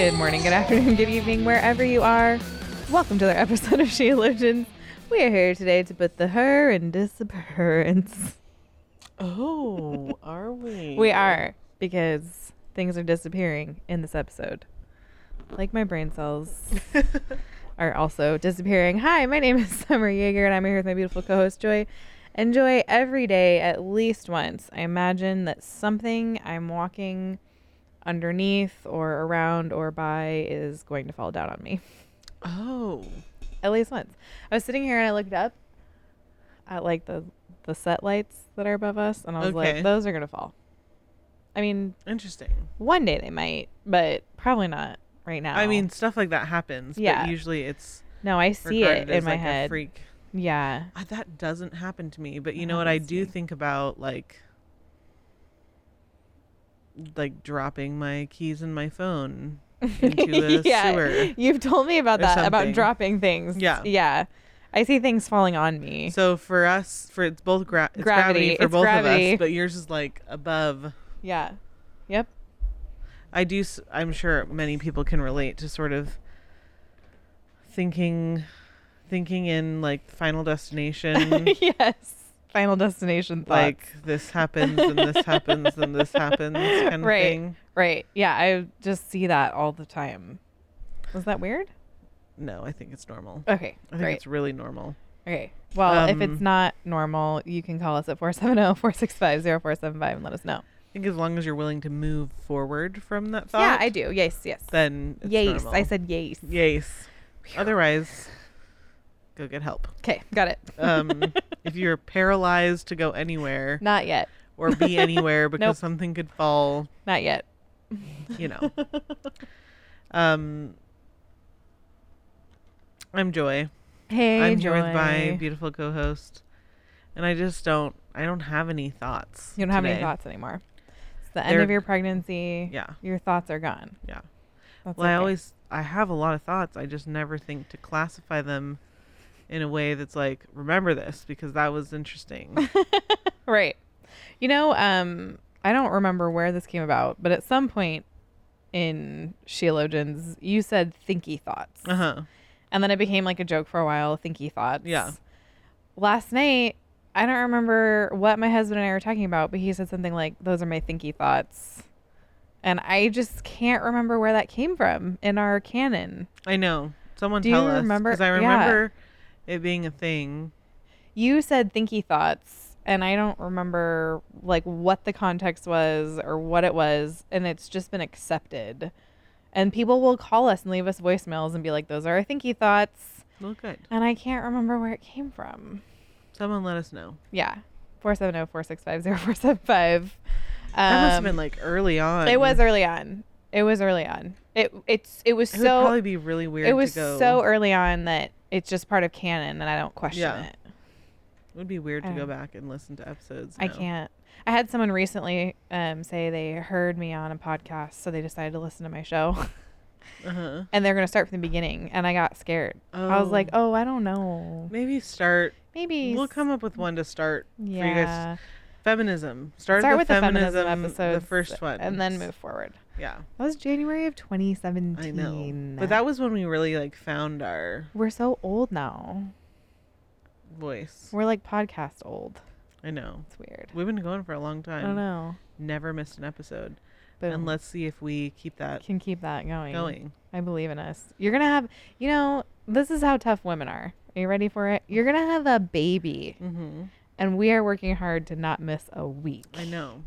Good morning, good afternoon, good evening, wherever you are. Welcome to another episode of Sheologians. We are here today to put the her in disappearance. Oh, are we? We are, because things are disappearing in this episode. Like my brain cells are also disappearing. Hi, my name is Summer Jaeger, and I'm here with my beautiful co host, Joy. Enjoy every day, at least once, I imagine that something I'm walking underneath or around or by is going to fall down on me. Oh, At least once. I was sitting here and I looked up at like the the set lights that are above us and I was Okay. like, those are gonna fall. I mean, interesting. one day they might, but probably not right now. I mean, stuff like that happens. Yeah. But usually it's no, I see it in my like head. a freak. Yeah. Uh, that doesn't happen to me. But you know what I do think about, like, like dropping my keys and my phone into a yeah. sewer. You've told me about that, about dropping things. Yeah. Yeah. I see things falling on me. So for us, for it's both gra- it's Gravity, gravity, for it's both gravity. of us, but yours is like above. yeah. Yep. I do. I'm sure many people can relate to sort of thinking, thinking in like Final Destination. yes. Final destination thoughts. like this happens and this happens and this happens kind of Right. thing. Right. Yeah, I just see that all the time. Was that weird? No, I think it's normal. Okay. I think great. it's really normal. Okay. Well, if it's Um, not normal, you can call us at 470-465-0475 and let us know. I think as long as you're willing to move forward from that thought, Yeah, I do. Yes, yes. then it's yes, normal. I said yes. yes. Otherwise, go get help. Okay, got it. Um, if you're paralyzed to go anywhere not yet. or be anywhere because Nope. something could fall, Not yet. you know. um, I'm Joy. Hey, I'm here with my beautiful co-host, and I just don't. I don't have any thoughts. You don't have any thoughts anymore. It's the end They're- of your pregnancy. Yeah, Your thoughts are gone. yeah. That's Well, I always I have a lot of thoughts. I just never think to classify them in a way that's like remember this because that was interesting. right. You know, um, I don't remember where this came about, but at some point in Sheologians, you said thinky thoughts. uh huh. And then it became like a joke for a while, thinky thoughts. Yeah. Last night, I don't remember what my husband and I were talking about, but he said something like, Those are my thinky thoughts. And I just can't remember where that came from in our canon. I know. Someone Do you us remember- because I yeah. It being a thing. You said thinky thoughts, and I don't remember like what the context was or what it was, and it's just been accepted. And people will call us and leave us voicemails and be like, "Those are our thinky thoughts," Well, good. and I can't remember where it came from. Someone let us know. Yeah, four seven zero four six five zero four seven five. That must have been like early on. Um, It was early on. It was early on. It it's it was It would so probably be really weird. it was to go. so early on that it's just part of canon, and I don't question Yeah. it. It would be weird to go back and listen to episodes. I can't. I had someone recently um, say they heard me on a podcast, so they decided to listen to my show, Uh-huh. and they're going to start from the beginning. And I got scared. I was like, "Oh, I don't know. Maybe start. Maybe We'll come up with one to start for you guys. Yeah, Feminism. Start, start the with the feminism, feminism episode, the first one, and then move forward." Yeah, That was January of 2017. I know. But that was when we really like found our we're so old now. voice. We're like podcast old. I know. It's weird. We've been going for a long time. I don't know. Never missed an episode. But And let's see if we keep that can keep that going. going. I believe in us. You're gonna have, you know, this is how tough women are. Are you ready for it? You're gonna have a baby, Mm-hmm. and we are working hard to not miss a week. I know.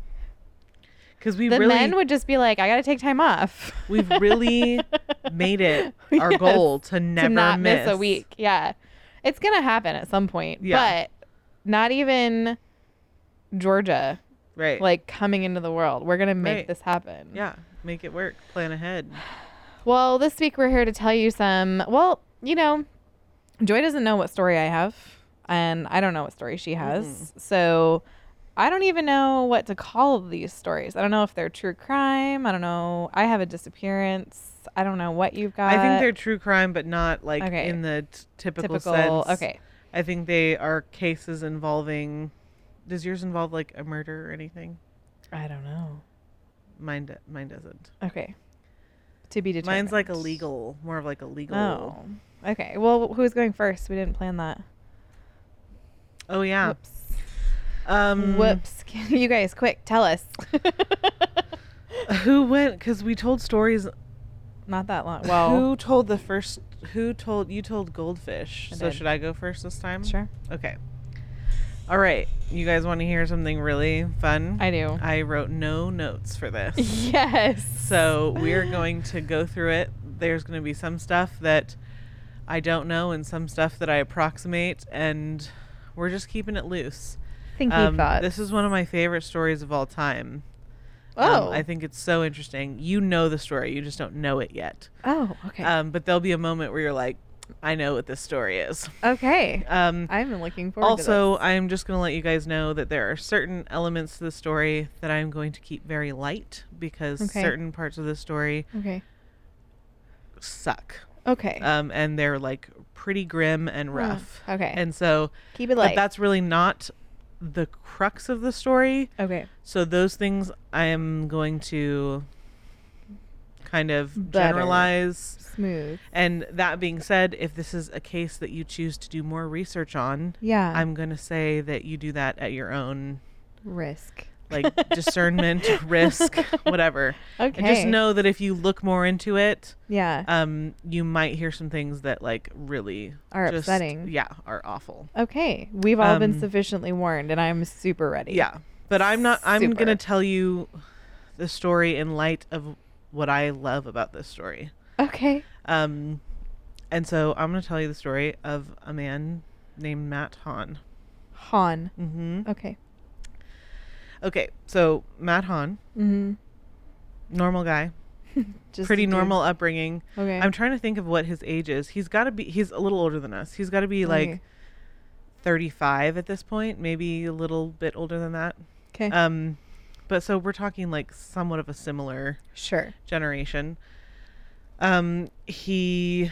Because we The really, men would just be like, "I gotta take time off." we've really made it our Yes, goal to never to not miss. miss. a week. Yeah, it's gonna happen at some point. Yeah. But not even Georgia, Right. like coming into the world. We're gonna make Right. this happen. yeah. Make it work. Plan ahead. Well, this week we're here to tell you some. Well, you know, Joy doesn't know what story I have, and I don't know what story she has. So I don't even know what to call these stories. I don't know if they're true crime. I don't know. I have a disappearance. I don't know what you've got. I think they're true crime, but not like Okay. in the t- typical, typical. sense. Okay. I think they are cases involving. Does yours involve like a murder or anything? I don't know. Mine, do- mine doesn't. Okay. To be determined. Mine's like a legal, more of like a legal. Oh. Okay. Well, who's going first? We didn't plan that. Oh yeah. Whoops. Um, Whoops. you guys, quick, tell us. Who went? Because we told stories. Not that long. Well, who told the first? Who told you told goldfish? I so did. should I go first this time? sure. Okay. All right. You guys want to hear something really fun? I do. I wrote no notes for this. yes. So we're going to go through it. There's going to be some stuff that I don't know and some stuff that I approximate, and we're just keeping it loose. Thinky Um, thoughts. this is one of my favorite stories of all time. Oh. Um, I think it's so interesting. You know the story, you just don't know it yet. Oh, okay. Um, but there'll be a moment where you're like, I know what this story is. okay. Um, I'm looking forward also, I'm just going to let you guys know that there are certain elements to the story that I'm going to keep very light because Okay. certain parts of the story. Okay. suck. Okay. Um, and they're like pretty grim and rough. okay. And so, Keep it but light. that's really not the crux of the story. okay. So those things I am going to kind of Better. generalize. Smooth. And that being said, if this is a case that you choose to do more research on, Yeah. I'm going to say that you do that at your own risk. Like discernment, risk, whatever. Okay. And just know that if you look more into it, Yeah. um, you might hear some things that like really Are just- upsetting. Yeah, are awful. okay. We've all been um, sufficiently warned, and I'm super ready. Yeah, but I'm not. I'm Super. gonna tell you the story in light of what I love about this story. Okay. Um, and so I'm gonna tell you the story of a man named Matt Hahn. Han. Mm-hmm. Okay. Okay, so Matt Hahn, Mm-hmm. normal guy, Just pretty normal upbringing. Okay. I'm trying to think of what his age is. He's got to be. He's a little older than us. He's got to be like 35 at this point, maybe a little bit older than that. Okay. Um, but so we're talking like somewhat of a similar sure. generation. Um, he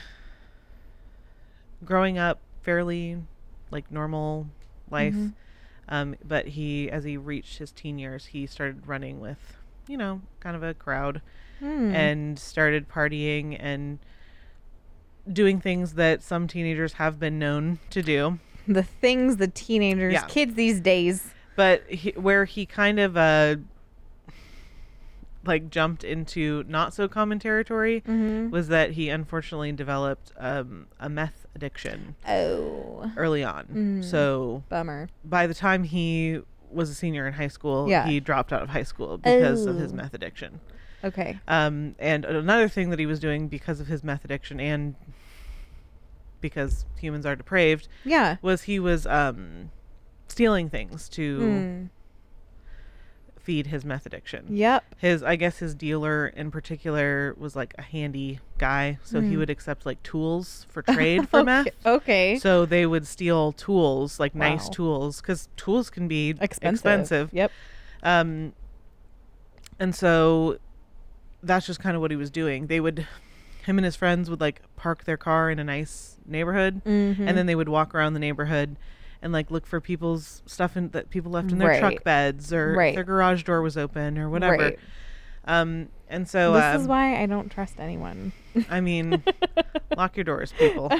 growing up fairly like normal life. Mhm. Um, but he as he reached his teen years, he started running with, you know, kind of a crowd Hmm. and started partying and doing things that some teenagers have been known to do. the things the teenagers, Yeah. kids these days. But he, where he kind of uh like jumped into not so common territory Mm-hmm. was that he unfortunately developed um, a meth addiction Oh, early on. Mm. So bummer. by the time he was a senior in high school, Yeah. he dropped out of high school because of his Oh. meth addiction. Okay. Um, and another thing that he was doing because of his meth addiction and because humans are depraved Yeah. was he was um, stealing things to Hmm. Feed his meth addiction. Yep. His, I guess, his dealer in particular was like a handy guy, so he Mm. would accept like tools for trade for meth. Okay. okay. So they would steal tools, like nice tools, because tools can be expensive. expensive. Yep. Um, and so that's just kind of what he was doing. They would, him and his friends would like park their car in a nice neighborhood, Mm-hmm. and then they would walk around the neighborhood and like look for people's stuff in, that people left in their Right. truck beds or Right. their garage door was open or whatever. Right. Um, and so this um, is why I don't trust anyone. I mean, lock your doors, people.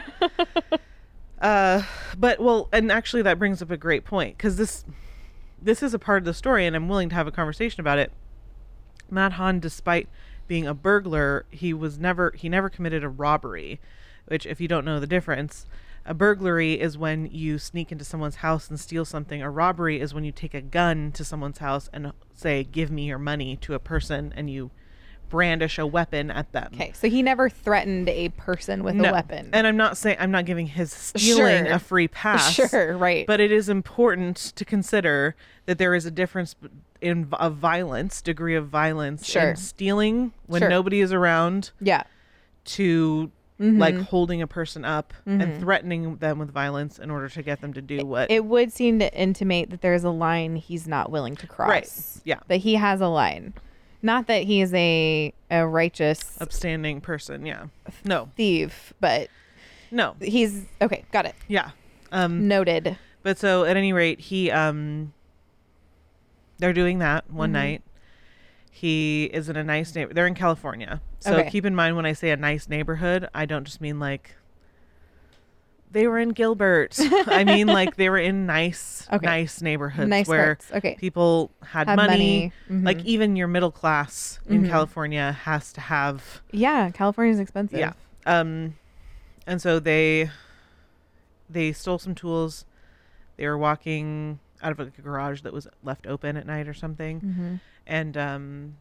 Uh, but well, and actually that brings up a great point because this this is a part of the story, and I'm willing to have a conversation about it. Matt Hahn, despite being a burglar, he was never he never committed a robbery, which if you don't know the difference, a burglary is when you sneak into someone's house and steal something. A robbery is when you take a gun to someone's house and say, "Give me your money" to a person, and you brandish a weapon at them. Okay, so he never threatened a person with No. a weapon. And I'm not saying I'm not giving his stealing Sure. a free pass. Sure, right. But it is important to consider that there is a difference in of violence, degree of violence, Sure. in stealing when Sure. nobody is around yeah, to Mhm. like holding a person up Mhm. and threatening them with violence in order to get them to do what it would seem to intimate that there's a line he's not willing to cross. Right. Yeah. That he has a line. Not that he is a a righteous upstanding person. Yeah. No. thief, but No. he's okay, got it. Yeah. Um Noted. but so at any rate, he um they're doing that one Mhm. night. He is in a nice neighbor. They're in California. So Okay. keep in mind when I say a nice neighborhood, I don't just mean like they were in Gilbert. I mean like they were in nice Okay. nice neighborhoods Nice where. Okay. people had, Had money. money. Like Mhm. even your middle class in Mhm. California has to have Yeah, California's expensive. yeah. Um, and so they they stole some tools. They were walking out of a garage that was left open at night or something, Mm-hmm. And um,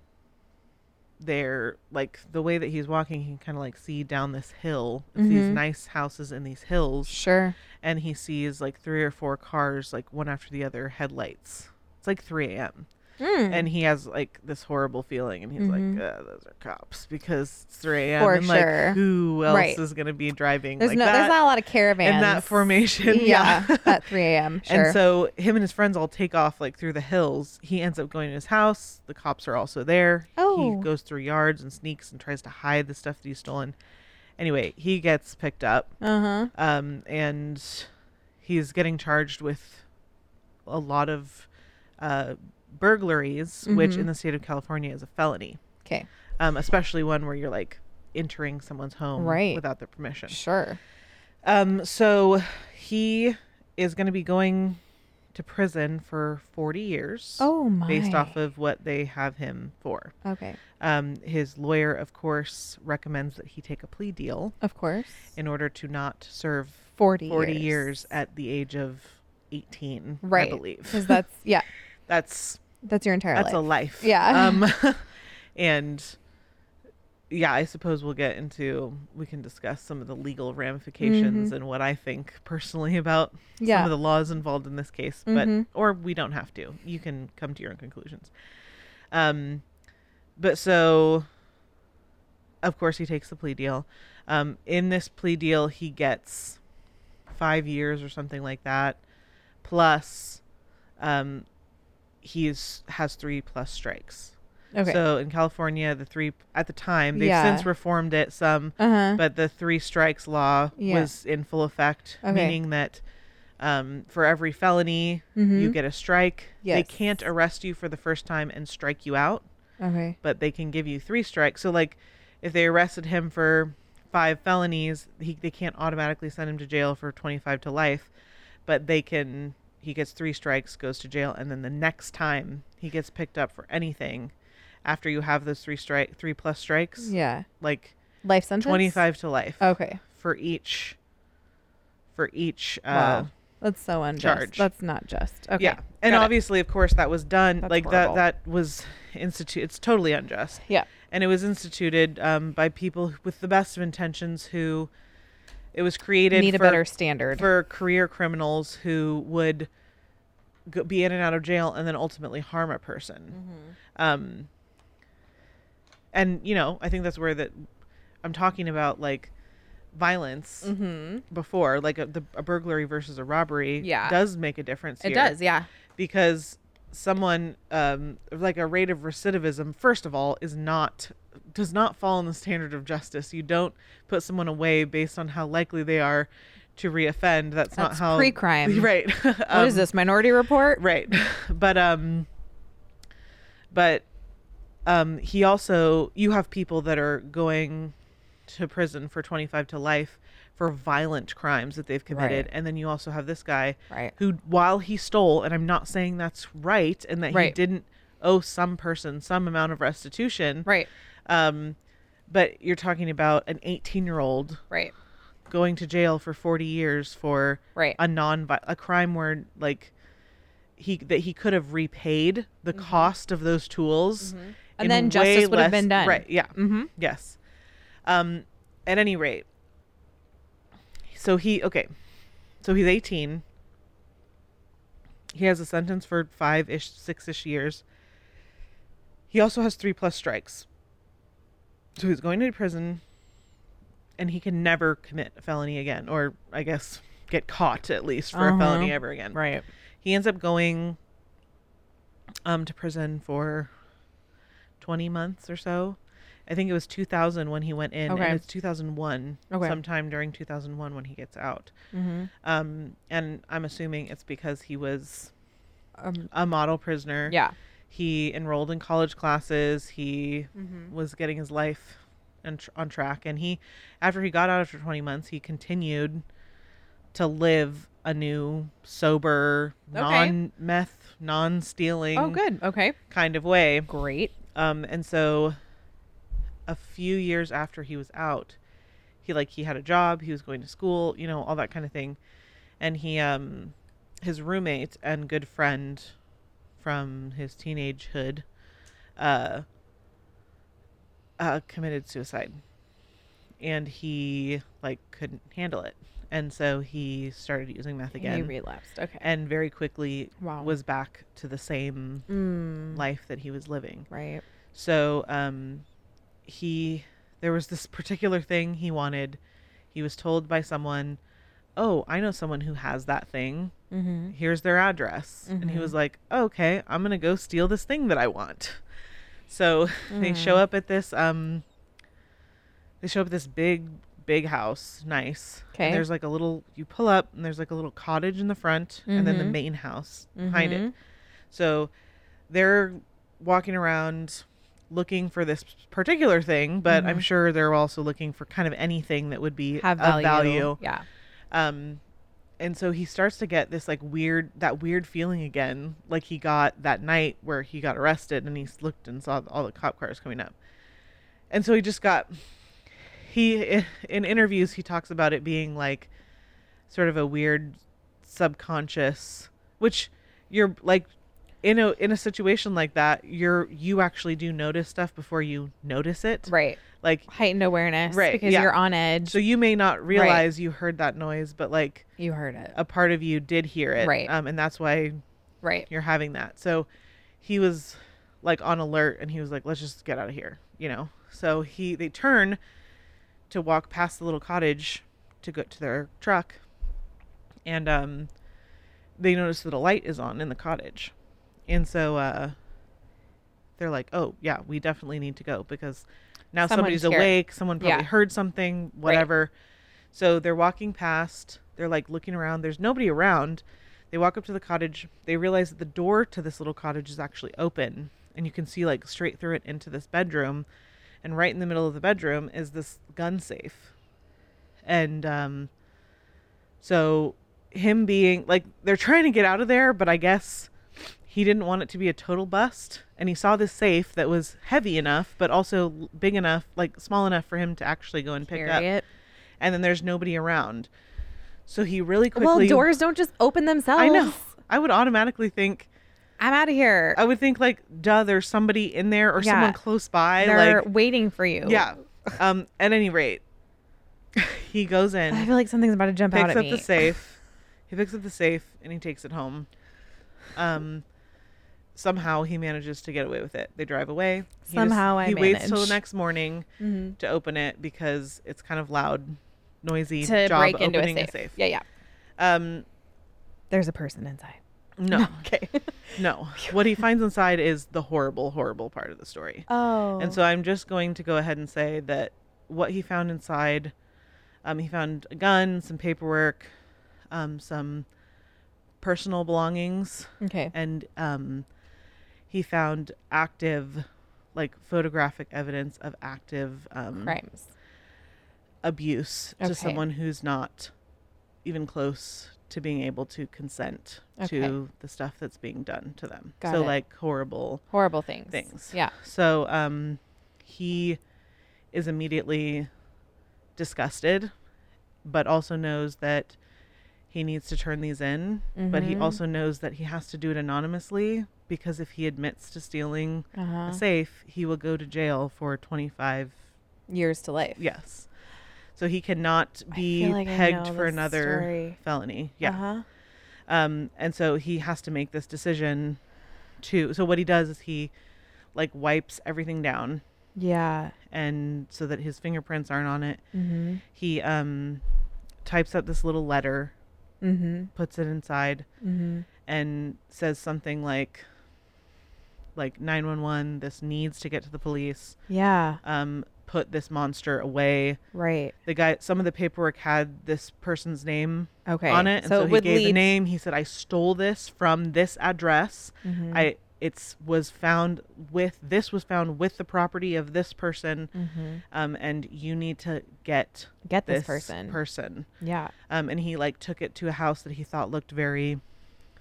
they're like the way that he's walking, he can kind of like see down this hill. It's these Mhm. nice houses in these hills, Sure. and he sees like three or four cars, like one after the other, headlights. It's like 3 a.m. Mm. and he has like this horrible feeling and he's Mhm. like uh, those are cops because it's 3 a.m For and like who else Right. is going to be driving there's like no that there's not a lot of caravans in that formation Yeah. yeah, at three AM. Sure. and so him and his friends all take off like through the hills he ends up going to his house the cops are also there Oh. he goes through yards and sneaks and tries to hide the stuff that he's stolen anyway he gets picked up uh-huh. um, and he's getting charged with a lot of uh, burglaries, which Mhm. in the state of California is a felony, Okay. um, especially one where you're like entering someone's home Right. without their permission. Sure. Um, so he is going to be going to prison for 40 years. Oh my. Based off of what they have him for. Okay. Um, his lawyer, of course, recommends that he take a plea deal Of course. in order to not serve 40 40 years. years. at the age of 18, Right. I believe. Because that's yeah, that's that's your entire that's life. a life. Yeah. Um, and yeah, I suppose we'll get into we can discuss some of the legal ramifications Mhm. and what I think personally about some of the laws involved in this case, but Mhm. or we don't have to. You can come to your own conclusions. Um, but so of course he takes the plea deal. Um, in this plea deal, he gets five years or something like that, plus um, he's has three plus strikes. okay. So in California, the three at the time they've Yeah. since reformed it some, uh-huh. but the three strikes law Yeah. was in full effect, Okay. meaning that um, for every felony you Mhm. get a strike. They can't arrest you for the first time and strike you out, okay. but they can give you three strikes. So like if they arrested him for five felonies, he, they can't automatically send him to jail for 25 to life, but they can he gets three strikes, goes to jail, and then the next time he gets picked up for anything after you have those three strike three plus strikes, Yeah. like Life sentence. 25 to life Okay. for each for each uh Wow. That's so unjust. charge. That's not just. Okay. yeah and got it. obviously of course that was done That's like horrible. that that was institute it's totally unjust Yeah. and it was instituted um, by people with the best of intentions who it was created Need a for, better standard. for career criminals who would go, be in and out of jail and then ultimately harm a person Mm-hmm. um and you know i think that's where that i'm talking about like violence mm-hmm. before like a, the, a burglary versus a robbery Yeah. does make a difference It does. Yeah. because someone um like a rate of recidivism first of all is not does not fall in the standard of justice you don't put someone away based on how likely they are to reoffend that's, not how pre-crime. right What Um, is this Minority Report? right but um but um he also you have people that are going to prison for 25 to life for violent crimes that they've committed Right. and then you also have this guy Right. who while he stole and i'm not saying that's right and that he didn't owe some person some amount of restitution Right. um but you're talking about an 18 year old Right. going to jail for 40 years for Right. a non a crime where like he that he could have repaid the cost of those tools Mm-hmm. And then justice would have been done. right yeah Mm-hmm. yes um at any rate so he okay so he's 18 he has a sentence for five-ish six-ish years he also has three plus strikes so he's going to prison and he can never commit a felony again, or I guess get caught at least for a felony Uh-huh. ever again. Right. He ends up going um to prison for 20 months or so. I think it was 2000 when he went in, Okay. and it's 2001, Okay. sometime during 2001 when he gets out. Mm-hmm. Um, and I'm assuming it's because he was Um, a model prisoner. yeah. He enrolled in college classes. He Mm-hmm. was getting his life on, tr- on track. And he, after he got out after 20 months, he continued to live a new, sober, Okay. non meth, non stealing Oh, good. Okay. kind of way. Great. Um, and so a few years after he was out, he like he had a job, he was going to school, you know, all that kind of thing. And he um his roommate and good friend from his teenagehood uh uh committed suicide. And he like couldn't handle it. And so he started using meth again. He relapsed. Okay. and very quickly Wow. was back to the same mm, life that he was living. right. So um, he there was this particular thing he wanted. He was told by someone, "Oh, I know someone who has that thing. Mm-hmm. Here's their address." And he was like, "Okay, I'm gonna go steal this thing that I want." So they show Mm. up at this um. They show up at this big big house, nice. Okay. there's like a little you pull up and there's like a little cottage in the front and then the Mhm. main house behind it. Mhm. So they're walking around looking for this particular thing, but I'm Mhm. sure they're also looking for kind of anything that would be Have of value. value. Yeah. Um, and so he starts to get this like weird, that weird feeling again, like he got that night where he got arrested and he looked and saw all the cop cars coming up. And so he just got, he, in interviews, he talks about it being like sort of a weird subconscious, which you're like, in a in a situation like that, you're you actually do notice stuff before you notice it. Right. Like Heightened awareness. Right, Because yeah. you're on edge. so you may not realize you heard that noise, but like you heard it. a part of you did hear it. Right. Um, and that's why right. you're having that. So he was like on alert and he was like, let's just get out of here, you know? So he, they turn to walk past the little cottage to go to their truck. And, um, they notice that a light is on in the cottage. And so, uh, they're like, oh yeah, we definitely need to go because now Someone's somebody's here. awake. Someone probably Yeah. heard something, whatever. So they're walking past. They're like looking around. There's nobody around. They walk up to the cottage. They realize that the door to this little cottage is actually open, and you can see like straight through it into this bedroom. And right in the middle of the bedroom is this gun safe. And um, so him being like they're trying to get out of there, but I guess he didn't want it to be a total bust. And he saw this safe that was heavy enough, but also big enough, like small enough for him to actually go and pick Carry up. it. And then there's nobody around. So he really quickly Well, doors don't just open themselves. I know. I would automatically think. I'm out of here. I would think like, duh, there's somebody in there or Yeah. someone close by. They're like, waiting for you. yeah. Um. At any rate, he goes in, I feel like something's about to jump out picks at up me. the safe. He picks up the safe and he takes it home. Um. Somehow he manages to get away with it. They drive away. He just- Somehow I he waits till the next morning Mhm. to open it because it's kind of loud, noisy To job break into a opening safe. Yeah, yeah. Um. There's a person inside. No. Okay. No. What he finds inside is the horrible, horrible part of the story. oh. And so I'm just going to go ahead and say that what he found inside, um, he found a gun, some paperwork, um, some personal belongings, Okay. and um, he found active, like photographic evidence of active um, Crimes. abuse Okay. to someone who's not even close to being able to consent Okay. to the stuff that's being done to them. Got so it. like horrible Horrible things. things. Yeah. So um he is immediately disgusted but also knows that he needs to turn these in, but he Mhm. also knows that he has to do it anonymously because if he admits to stealing Uh-huh. a safe, he will go to jail for 25 Years to life. Yes. So he cannot be like pegged for another story. felony. Yeah. Uh-huh. Um, and so he has to make this decision to. So what he does is he, like, wipes everything down, Yeah. and so that his fingerprints aren't on it. Mm-hmm. He um types up this little letter, Mm-hmm. puts it inside, Mm-hmm. and says something like like 911 this needs to get to the police Yeah. um put this monster away Right. the guy some of the paperwork had this person's name Okay. on it and so, it he gave the name he said i stole this from this address Mhm. i it's was found with this was found with the property of this person Mhm. um and you need to get Get this, this person. person yeah. um and he like took it to a house that he thought looked very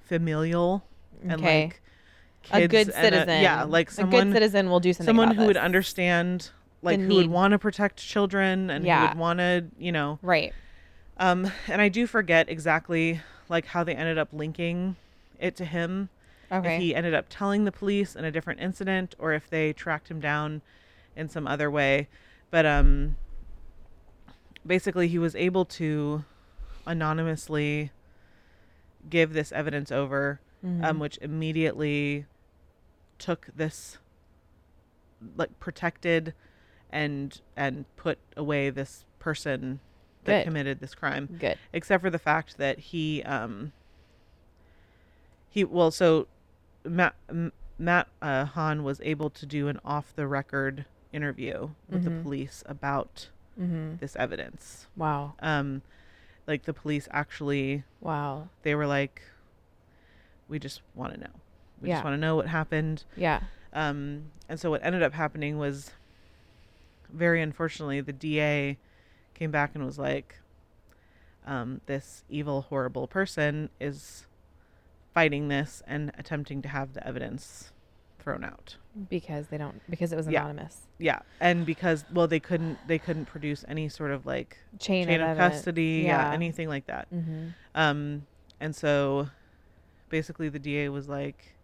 familial and Okay. like a good and a- citizen. yeah like someone, a good citizen will do something. someone who would understand like The who would want to protect children and who would want to you know Right. um and i do forget exactly like how they ended up linking it to him Okay. if he ended up telling the police in a different incident or if they tracked him down in some other way but um basically he was able to anonymously give this evidence over Mm-hmm. um which immediately took this like protected and and put away this person that Good. committed this crime Good. except for the fact that he um he well so matt matt uh, hahn was able to do an off the record interview with the Mhm. police about Mm-hmm. this evidence Wow. um like the police actually Wow. they were like we just want to know we Yeah. just want to know what happened Yeah. um and so what ended up happening was very unfortunately the da came back and was like um this evil horrible person is fighting this and attempting to have the evidence thrown out Because they don't. Because it was anonymous. yeah yeah. and because well they couldn't they couldn't produce any sort of like Chain, chain, of evidence. custody yeah. Yeah. anything like that Mm-hmm. um and so basically the da was like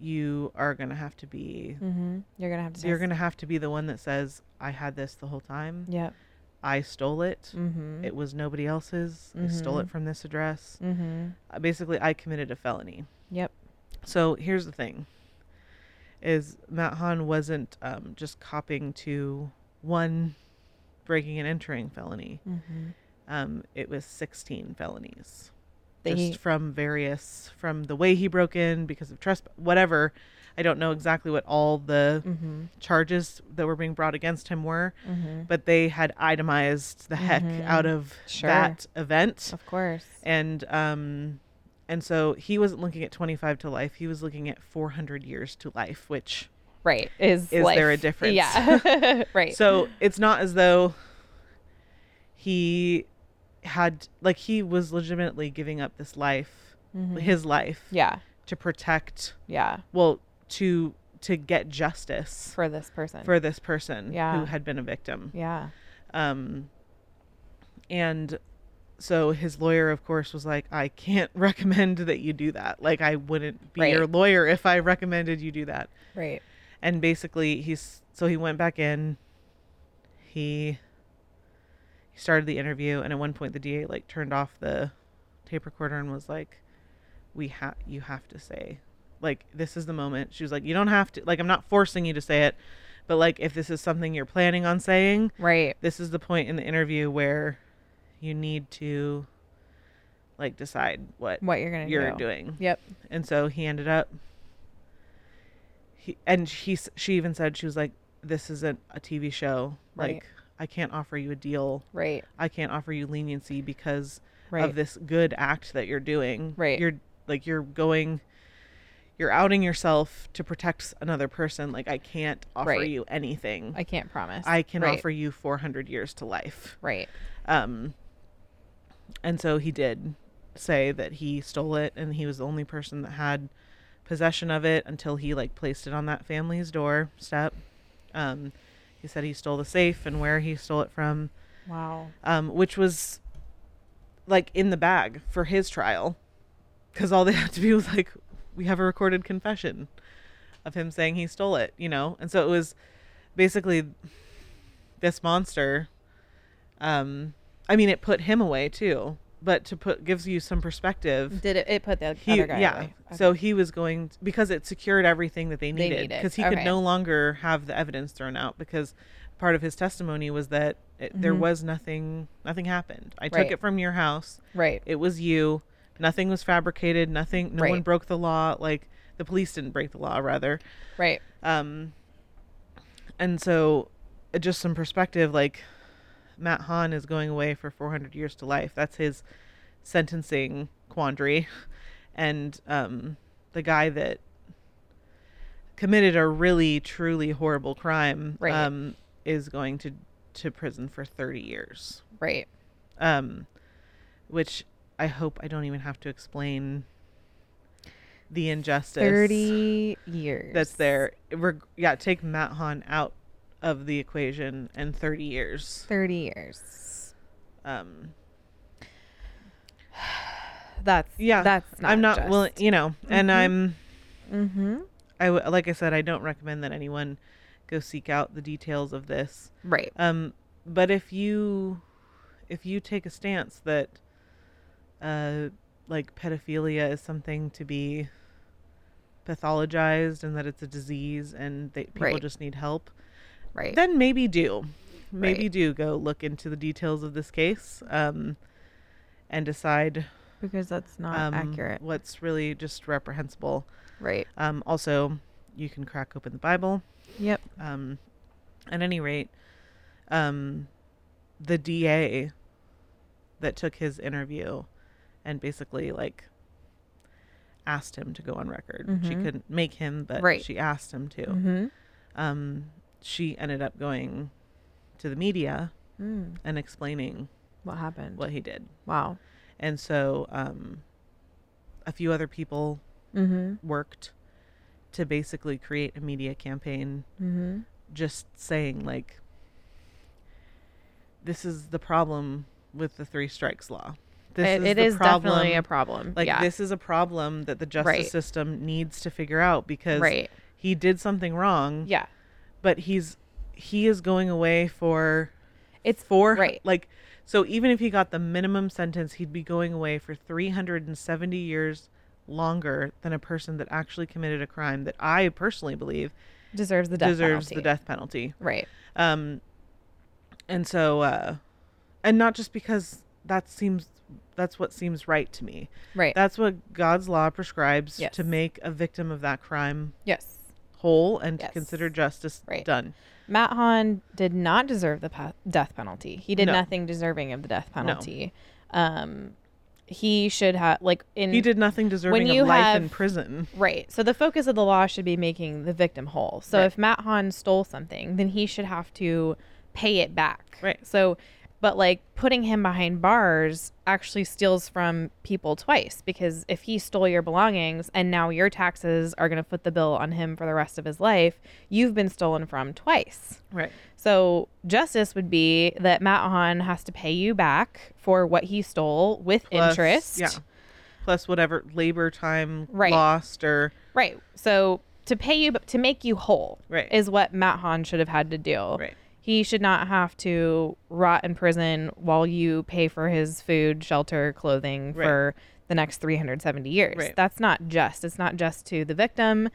you are gonna have to be Mm-hmm. You're gonna have to. You're gonna have to be the one that says, "I had this the whole time. Yep. I stole it. Mm-hmm. It was nobody else's. I stole it Mhm. from this address. mm-hmm. Uh, basically, I committed a felony." Yep. So here's the thing: is Matt Hahn wasn't um, just copying to one breaking and entering felony. Mm-hmm. Um, it was 16 felonies, just he- from various from the way he broke in because of trust, whatever. I don't know exactly what all the Mm-hmm. charges that were being brought against him were. Mm-hmm. but they had itemized the heck Mhm. out of Sure. that event Of course. and um and so he wasn't looking at 25 to life he was looking at 400 years to life which Right. Is Is there a life. difference? Yeah. right. so it's not as though he had like he was legitimately giving up this life Mhm. his life Yeah. to protect Yeah. well to to get justice For this person. for this person Yeah. who had been a victim yeah. Um, and so his lawyer, of course, was like, I can't recommend that you do that. Like, I wouldn't be your lawyer if I recommended you do that. Right. And basically, he's so he went back in. He he started the interview, and at one point, the DA like turned off the tape recorder and was like, "We have you have to say, like, this is the moment." She was like, "You don't have to. Like, I'm not forcing you to say it." But like if this is something you're planning on saying, Right. this is the point in the interview where you need to like decide what What you're gonna you're do. doing. Yep. And so he ended up he and he she even said she was like this isn't a TV show. Right. Like I can't offer you a deal. Right. I can't offer you leniency because Right. of this good act that you're doing. Right. You're like you're going you're outing yourself to protect another person. Like I can't offer Right. you anything. I can't promise. I can right. offer you 400 years to life. Right. Um, and so he did say that he stole it and he was the only person that had possession of it until he like placed it on that family's door step. Um, he said he stole the safe and where he stole it from, Wow. um, which was like in the bag for his trial because all they had to do was like, we have a recorded confession of him saying he stole it, you know? And so it was basically this monster um i mean it put him away too but to put gives you some perspective. Did it? It put the He other guy yeah. away. So he was going because it secured everything that they needed because he could no longer have the evidence thrown out because part of his testimony was that it, there Mhm. was nothing nothing happened. I Right. took it from your house. right. It was you. Nothing was fabricated. Nothing. No one broke the law. Like the police didn't break the law, rather. Right. Um, and so, uh, just some perspective, like Matt Hahn is going away for 400 years to life. That's his sentencing quandary, and um, the guy that committed a really truly horrible crime Right. um, is going to to prison for 30 years. Right. Um, which I hope I don't even have to explain the injustice Thirty years. that's there. Reg- yeah, take Matt Hahn out of the equation and 30 years. Thirty years. Um, That's yeah, That's not I'm not just. willing, you know, and Mhm. I'm, Mm-hmm. I w- like I said, I don't recommend that anyone go seek out the details of this. Right. Um, but if you, if you take a stance that, uh, like pedophilia is something to be pathologized and that it's a disease and they, people Right. just need help, Right. then maybe do maybe Right. do go look into the details of this case um, and decide because that's not um, accurate. what's really just reprehensible Right. um, also you can crack open the bible Yep. um, at any rate um, the da that took his interview and basically like asked him to go on record she Mhm. couldn't make him but Right. she asked him to Mm-hmm. um, she ended up going to the media Mm. and explaining What happened? what he did. Wow. And so um, a few other people Mm-hmm. worked to basically create a media campaign Mm-hmm. just saying, like, this is the problem with the three strikes law. This It, it the is definitely a problem. Like, yeah. this is a problem that the justice Right. system needs to figure out because right. he did something wrong, Yeah. But he's he is going away for It's four right. like so even if he got the minimum sentence he'd be going away for 370 years longer than a person that actually committed a crime that i personally believe deserves the death deserves penalty. the death penalty Right. um and so uh and not just because that seems that's what seems right to me Right. that's what god's law prescribes Yes. to make a victim of that crime yes. Whole and to consider justice Right. done Matt Hahn did not deserve the pa- death penalty. He did No. nothing deserving of the death penalty. Um, he should have like in he did nothing deserving of life in prison Right. So the focus of the law should be making the victim whole. So Right. if Matt Hahn stole something, then he should have to pay it back. Right. So, but like putting him behind bars actually steals from people twice because if he stole your belongings and now your taxes are going to foot the bill on him for the rest of his life, you've been stolen from twice. right So justice would be that Matt Hahn has to pay you back for what he stole with Plus- interest. Yeah. Plus whatever labor time Right. lost or Right. So to pay you, to make you whole, Right. is what Matt Hahn should have had to do. right. He should not have to rot in prison while you pay for his food, shelter, clothing Right. for the next 370 years. Right. That's not just. It's not just to the victim.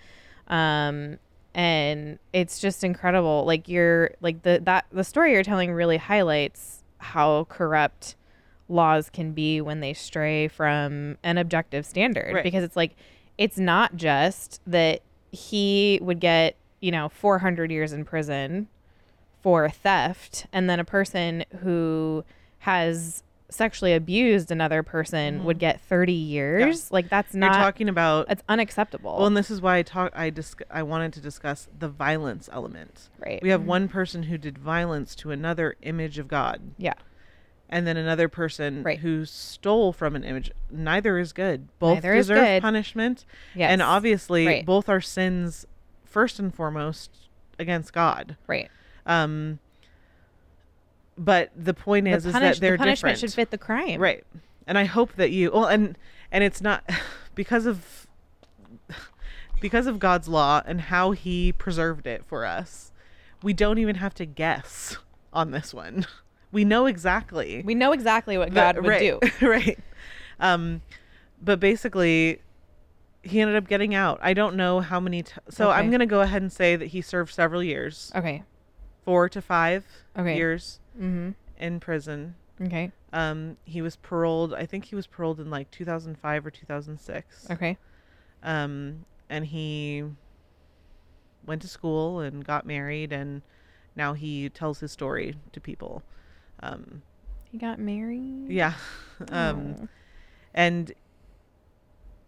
Um, and it's just incredible. Like you're like the that the story you're telling really highlights how corrupt laws can be when they stray from an objective standard Right. because it's like it's not just that he would get you know 400 years in prison for theft and then a person who has sexually abused another person would get 30 years like that's Mm-hmm. You're not talking about it's unacceptable well, and this is why I talk. I dis- I wanted to discuss the violence element. right We have one person who did violence to another image of God, yeah and then another person Right. who stole from an image. Neither is good. Both Neither deserve good. punishment, yes and obviously Right. both are sins first and foremost against God. right Um, but the point the, is, is that they're the punishment different. should fit the crime right and i hope that you well and and it's not because of because of god's law and how he preserved it for us we don't even have to guess on this one we know exactly We know exactly what God would right, do. right. Um, but basically, he ended up getting out. I don't know how many. T- so I'm going to go ahead and say that he served several years, Okay. Four to five Okay. years Mm-hmm. in prison. Okay. Um, he was paroled. I think he was paroled in like 2005 or 2006. Okay. Um, and he went to school and got married, and now he tells his story to people. Um, He got married. yeah. um, Oh. and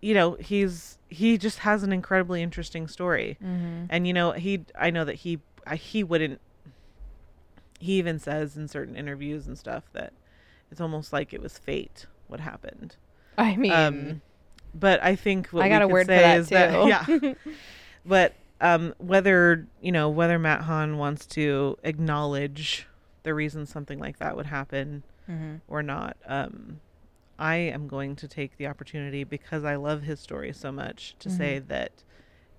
you know he's he just has an incredibly interesting story Mhm. and you know he i know that he he wouldn't he even says in certain interviews and stuff that it's almost like it was fate what happened I mean, um but i think what I we got a word for say that is too. that yeah but um whether you know whether matt hahn wants to acknowledge the reason something like that would happen Mhm. or not. Um, I am going to take the opportunity because I love his story so much to say Mm-hmm. that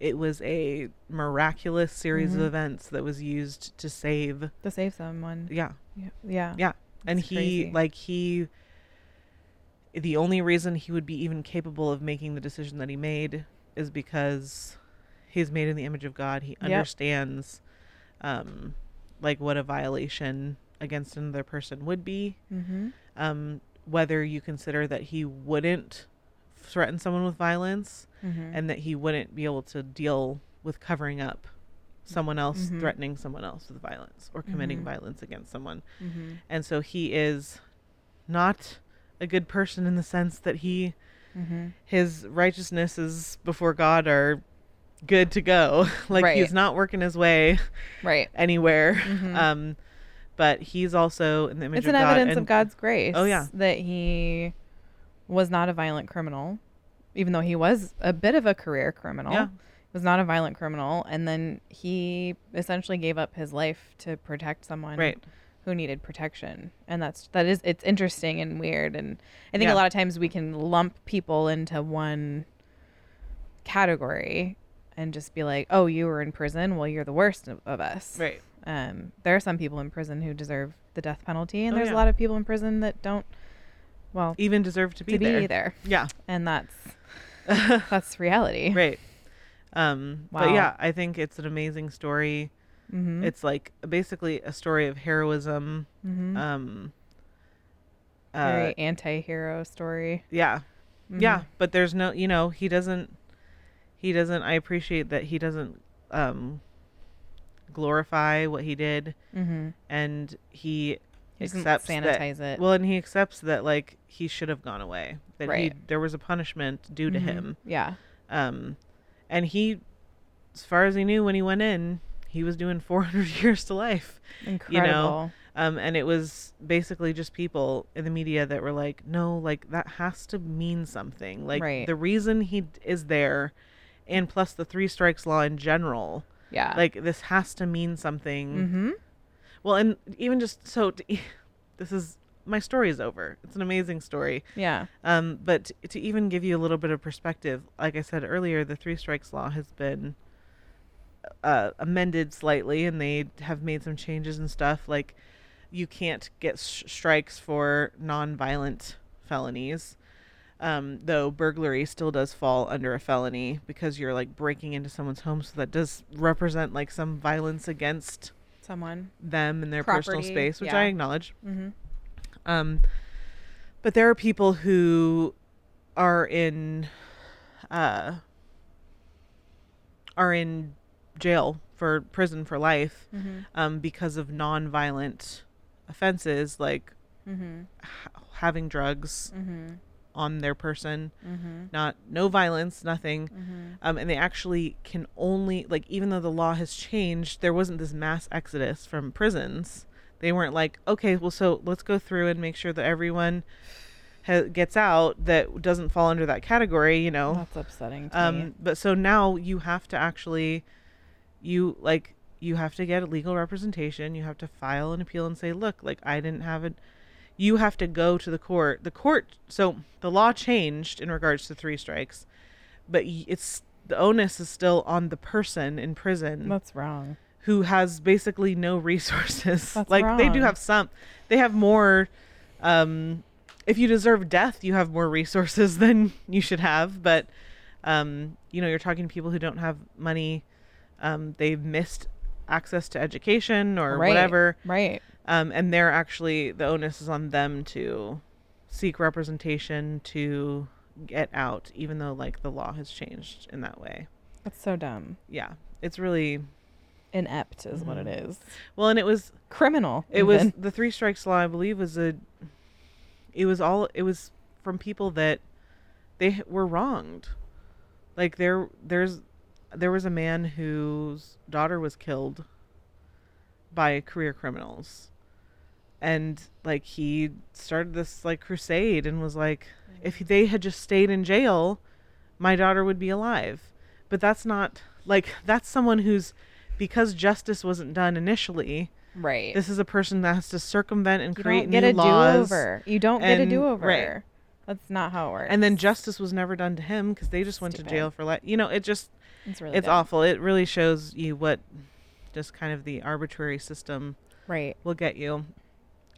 it was a miraculous series Mhm. of events that was used to save. to save someone. Yeah, Yeah. Yeah. yeah, and he crazy. like he. The only reason he would be even capable of making the decision that he made is because he's made in the image of God. He Yep. understands, um, like what a violation against another person would be Mm-hmm. um, whether you consider that he wouldn't threaten someone with violence Mm-hmm. and that he wouldn't be able to deal with covering up someone else Mhm. threatening someone else with violence or committing Mhm. violence against someone. mm-hmm. And so he is not a good person in the sense that he Mm-hmm. his righteousnesses before God are good to go. like Right. he's not working his way Right. anywhere. Mhm. Um but he's also in the image It's of an God evidence and- of God's grace. Oh, yeah. That he was not a violent criminal, even though he was a bit of a career criminal. Yeah. Was not a violent criminal, and then he essentially gave up his life to protect someone Right. who needed protection, and that's that is it's interesting and weird, and I think Yeah. a lot of times we can lump people into one category and just be like, "Oh, you were in prison. Well, you're the worst of, of us." Right. Um, there are some people in prison who deserve the death penalty, and Oh, there's yeah. a lot of people in prison that don't. Well, Even deserve to be to be there. Yeah. and that's that's reality. right um but yeah i think it's an amazing story Mm-hmm. it's like basically a story of heroism mm-hmm. um uh Very anti-hero story. yeah Mhm. yeah but there's no you know he doesn't he doesn't i appreciate that he doesn't um glorify what he did Mm-hmm. and he accepts sanitize that it. well and he accepts that like he should have gone away that he Right. there was a punishment due to Mhm. him Yeah. Um, and he, as far as he knew when he went in, he was doing 400 years to life. Incredible. You know. Um, and it was basically just people in the media that were like, no, like that has to mean something. Like Right. the reason he is there, and plus the three strikes law in general, yeah. like this has to mean something. Mm-hmm. Well, and even just so, to, this is my story is over. It's an amazing story. Yeah. Um, but to even give you a little bit of perspective, like I said earlier, the three strikes law has been uh, amended slightly, and they have made some changes and stuff. Like you can't get sh- strikes for non-violent felonies, um, though burglary still does fall under a felony because you're like breaking into someone's home. So that does represent like some violence against Someone. them and their personal space, which yeah. I acknowledge. Mm-hmm. Um, but there are people who are in, uh, are in jail for prison for life, Mm-hmm. um, because of non-violent offenses like Mm-hmm. h- having drugs Mm-hmm. On their person, Mm-hmm. not no violence, nothing. Mm-hmm. Um, and they actually can only like even though the law has changed, there wasn't this mass exodus from prisons. They weren't like, okay, well, so let's go through and make sure that everyone ha- gets out that doesn't fall under that category, you know. That's upsetting to me. Um, but so now you have to actually, you like, you have to get a legal representation. You have to file an appeal and say, look, like I didn't have it. You have to go to the court. The court. So the law changed in regards to three strikes, but it's the onus is still on the person in prison That's wrong. who has basically no resources. That's like they do have some. they have more um if you deserve death you have more resources than you should have but um you know you're talking to people who don't have money um they've missed access to education or right. whatever Right. Um and they're actually the onus is on them to seek representation to get out even though like the law has changed in that way That's so dumb. yeah it's really Inept is what it Mm-hmm. is. well and it was Criminal. it was the three strikes law i believe was a it was all it was from people that they were wronged like there there's there was a man whose daughter was killed by career criminals and like he started this like crusade and was like mm. if they had just stayed in jail my daughter would be alive but that's not like that's someone who's because justice wasn't done initially right. this is a person that has to circumvent and create new laws. you create don't get new a laws. do-over. You don't get a do-over. right. That's not how it works. And then justice was never done to him because they just went to jail for life. You know, it just it's really it's awful. It really shows you what just kind of the arbitrary system Right. will get you.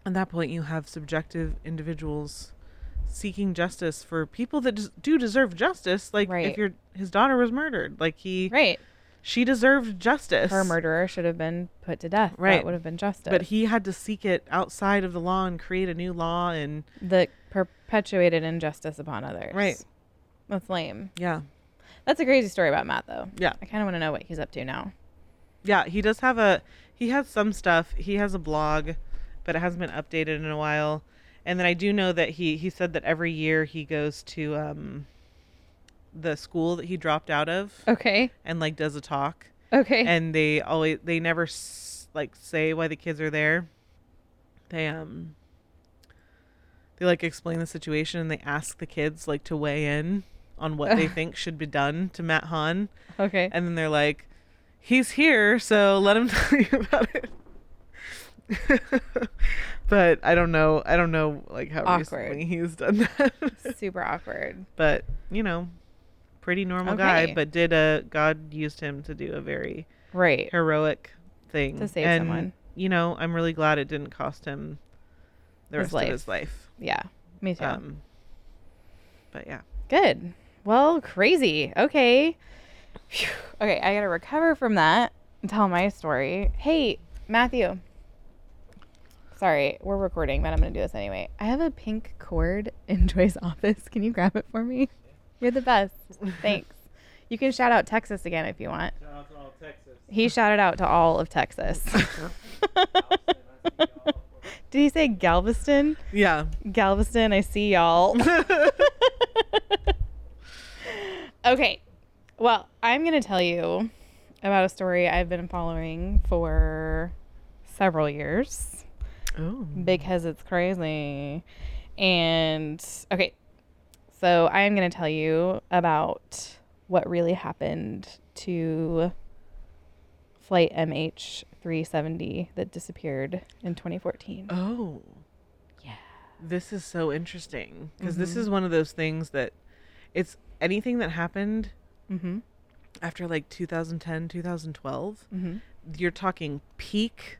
At that point, you have subjective individuals seeking justice for people that des- do deserve justice. Like Right. if your his daughter was murdered, like he Right. she deserved justice. Her murderer should have been put to death. Right. That would have been justice. but he had to seek it outside of the law and create a new law and that perpetuated injustice upon others. Right. That's lame. yeah That's a crazy story about Matt, though. Yeah. I kind of want to know what he's up to now. Yeah, he does have a he has some stuff. He has a blog, but it hasn't been updated in a while. And then I do know that he he said that every year he goes to um the school that he dropped out of Okay. and like does a talk Okay. and they always they never s- like say why the kids are there. They um they like explain the situation and they ask the kids like to weigh in on what they think should be done to Matt Hahn okay. and then they're like, "He's here, so let him tell you about it." but I don't know. I don't know like how Awkward. recently he's done that. Super awkward. but you know, pretty normal guy. But did a God used him to do a very Right. heroic thing To save and, someone. You know, I'm really glad it didn't cost him the His rest life. of his life. Yeah. Me too. Um, but yeah. Good. Well, crazy. Okay. Phew. Okay, I gotta recover from that and tell my story. Hey, Matthew. Sorry, we're recording, but I'm gonna do this anyway. I have a pink cord in Joy's office. Can you grab it for me? You're the best. Thanks. You can shout out Texas again if you want. Shout out to all Texas. He shouted out to all of Texas. Did he say Galveston? Yeah. Galveston, I see y'all. okay. Well, I'm going to tell you about a story I've been following for several years Oh. because it's crazy. And okay. So, I am going to tell you about what really happened to flight MH370 that disappeared in 2014. Oh. Yeah. This is so interesting because this Mhm. is one of those things that it's anything that happened Mhm. after like 2010, 2012. Mhm. You're talking peak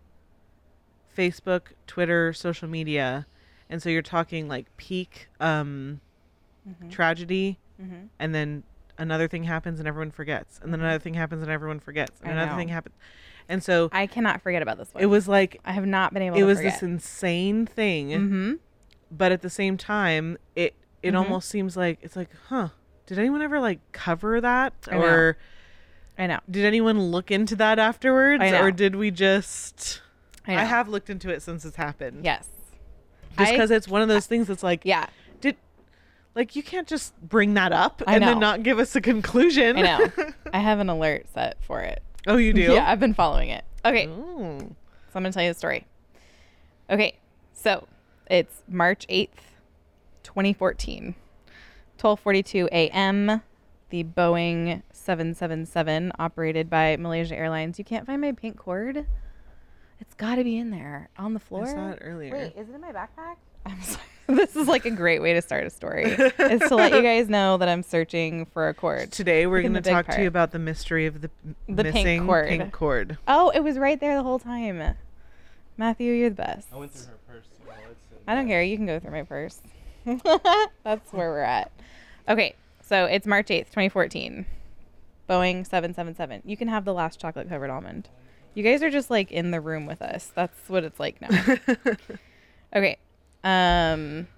Facebook, Twitter, social media. And so you're talking like peak um Mhm. tragedy Mhm. and then another thing happens and everyone forgets. And then Mhm. another thing happens and everyone forgets. And I another know. thing happens. And so I cannot forget about this one. it was like I have not been able to it was forget. this insane thing mm-hmm. but at the same time it it Mhm. almost seems like it's like huh did anyone ever like cover that I know. or I know. did anyone look into that afterwards I know. or did we just I, know. have looked into it since it's happened Yes. just because it's one of those things that's like Yeah. did like you can't just bring that up I and then not give us a conclusion I know. I have an alert set for it. oh you do Yeah, I've been following it. Okay. Ooh. So I'm going to tell you the story. Okay. So it's March 8th, 2014. 12:42 a.m. The Boeing 777 operated by Malaysia Airlines. You can't find my pink cord? It's got to be in there on the floor. I saw it earlier Wait, is it in my backpack? I'm sorry. this is like a great way to start a story. is to let you guys know that I'm searching for a cord. today we're Look going to the big talk to you about the mystery of the, The pink missing cord. pink cord Oh, it was right there the whole time. Matthew, you're the best. I went through her purse. too. I don't care. You can go through my purse. That's where we're at. Okay, so it's March 8th, 2014. Boeing 777. You can have the last chocolate covered almond. You guys are just like in the room with us. That's what it's like now. okay. Um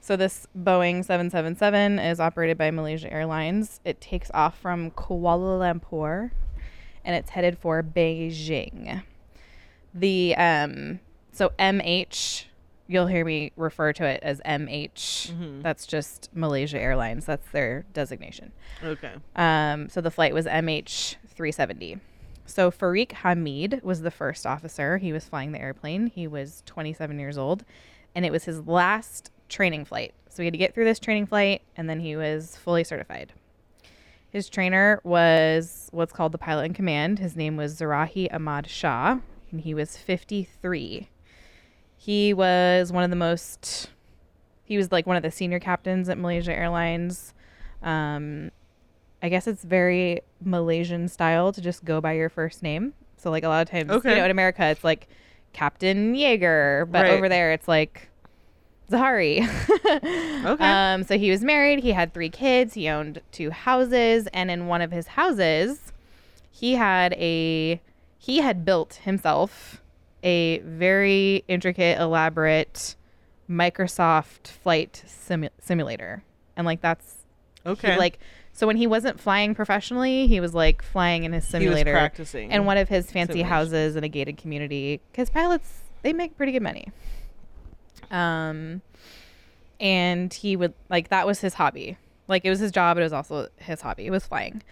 so this Boeing 777 is operated by Malaysia Airlines. It takes off from Kuala Lumpur and it's headed for Beijing. The um so MH you'll hear me refer to it as MH. That's just Malaysia Airlines. That's their designation. Okay. Um, so the flight was MH 370. So Fariq Hamid was the first officer. He was flying the airplane. He was 27 years old, and it was his last training flight. So he had to get through this training flight, and then he was fully certified. His trainer was what's called the pilot in command. His name was Zahari Ahmad Shah, and he was 53. He was one of the most, he was like one of the senior captains at Malaysia Airlines. Um, I guess it's very Malaysian style to just go by your first name. So like a lot of times, Okay. you know, in America it's like Captain Jaeger, but Right. over there it's like Zahari. Okay. Um, so he was married. He had three kids. He owned two houses, and in one of his houses, he had a he had built himself a very intricate, elaborate Microsoft flight simu- simulator, and like that's he, Okay. like so when he wasn't flying professionally, he was like flying in his simulator practicing. in one of his fancy simulations. houses in a gated community because pilots they make pretty good money. Um, and he would like that was his hobby. Like it was his job, but it was also his hobby. It was flying.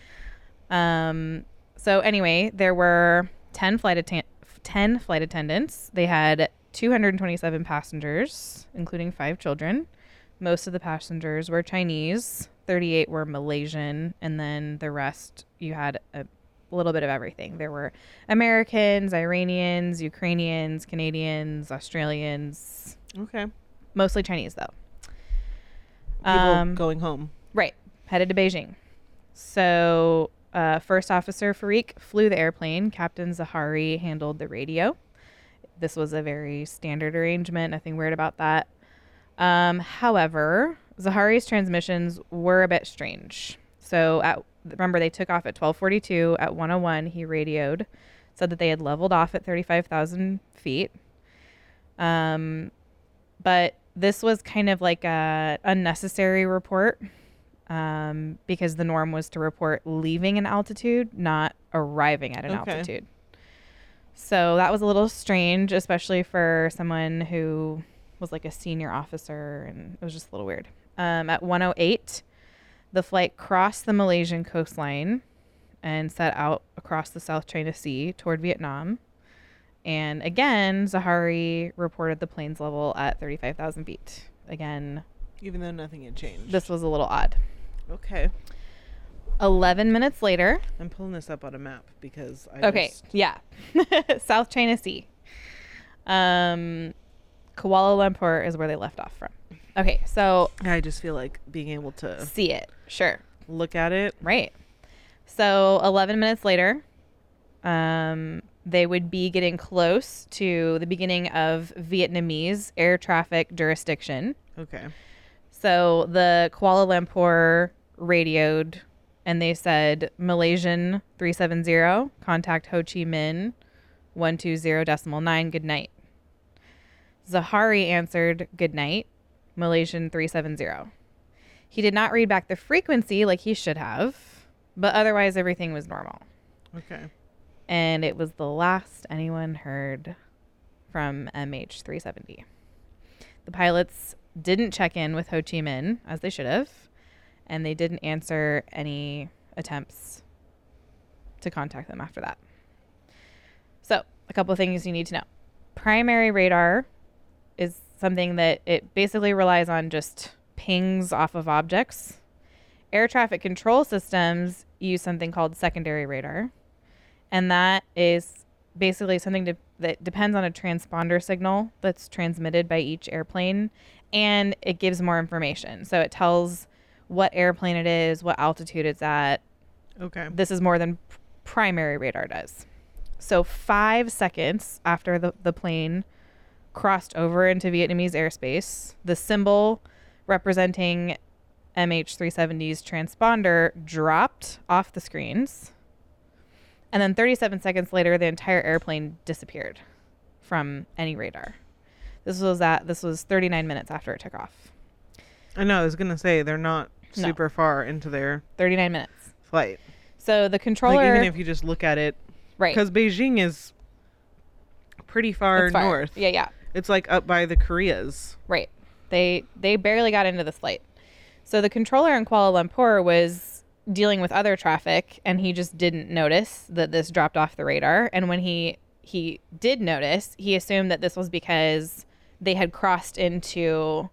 Um, so anyway, there were ten flight atten- ten flight attendants. They had 227 passengers, including five children. Most of the passengers were Chinese. 38 were Malaysian, and then the rest you had a little bit of everything. There were Americans, Iranians, Ukrainians, Canadians, Australians, okay. mostly Chinese though. People Um, going home. Right, headed to Beijing. So, uh, first officer Fariq flew the airplane. Captain Zahari handled the radio. This was a very standard arrangement, nothing weird about that. Um, however, Zahari's transmissions were a bit strange. So, at remember they took off at 12:42. At 101, he radioed, said that they had leveled off at 35,000 feet. Um, but this was kind of like a unnecessary report um, because the norm was to report leaving an altitude, not arriving at an Okay. altitude. So that was a little strange, especially for someone who was like a senior officer, and it was just a little weird. Um, at 108, the flight crossed the Malaysian coastline and set out across the South China Sea toward Vietnam. And again, Zahari reported the plane's level at 35,000 feet. Again, Even though nothing had changed. this was a little odd. okay. 11 minutes later, I'm pulling this up on a map because I okay, yeah, South China Sea. Um, Kuala Lumpur is where they left off from. Okay, so I just feel like being able to see it, sure, look at it. right. So 11 minutes later, um, they would be getting close to the beginning of Vietnamese air traffic jurisdiction. Okay. So the Kuala Lumpur radioed and they said Malaysian 370, contact Ho Chi Minh 120 decimal 9, good night. Zahari answered good night, Malaysian 370. He did not read back the frequency like he should have, but otherwise everything was normal. Okay. And it was the last anyone heard from MH370. The pilots didn't check in with Ho Chi Minh as they should have, and they didn't answer any attempts to contact them after that. So, a couple of things you need to know. Primary radar something that it basically relies on just pings off of objects. Air traffic control systems use something called secondary radar, and that is basically something to, that depends on a transponder signal that's transmitted by each airplane and it gives more information. So it tells what airplane it is, what altitude it's at. Okay. This is more than primary radar does. So 5 seconds after the, the plane crossed over into Vietnamese airspace. The symbol representing MH370's transponder dropped off the screens. And then 37 seconds later, the entire airplane disappeared from any radar. This was at this was 39 minutes after it took off. I know. I was gonna say they're not No. super far into their 39 minutes. flight. So the controller, Like even if you just look at it, right? because Beijing is pretty far far. north. Yeah, yeah. It's like up by the Koreas. Right. They they barely got into this flight. So the controller in Kuala Lumpur was dealing with other traffic and he just didn't notice that this dropped off the radar and when he he did notice, he assumed that this was because they had crossed into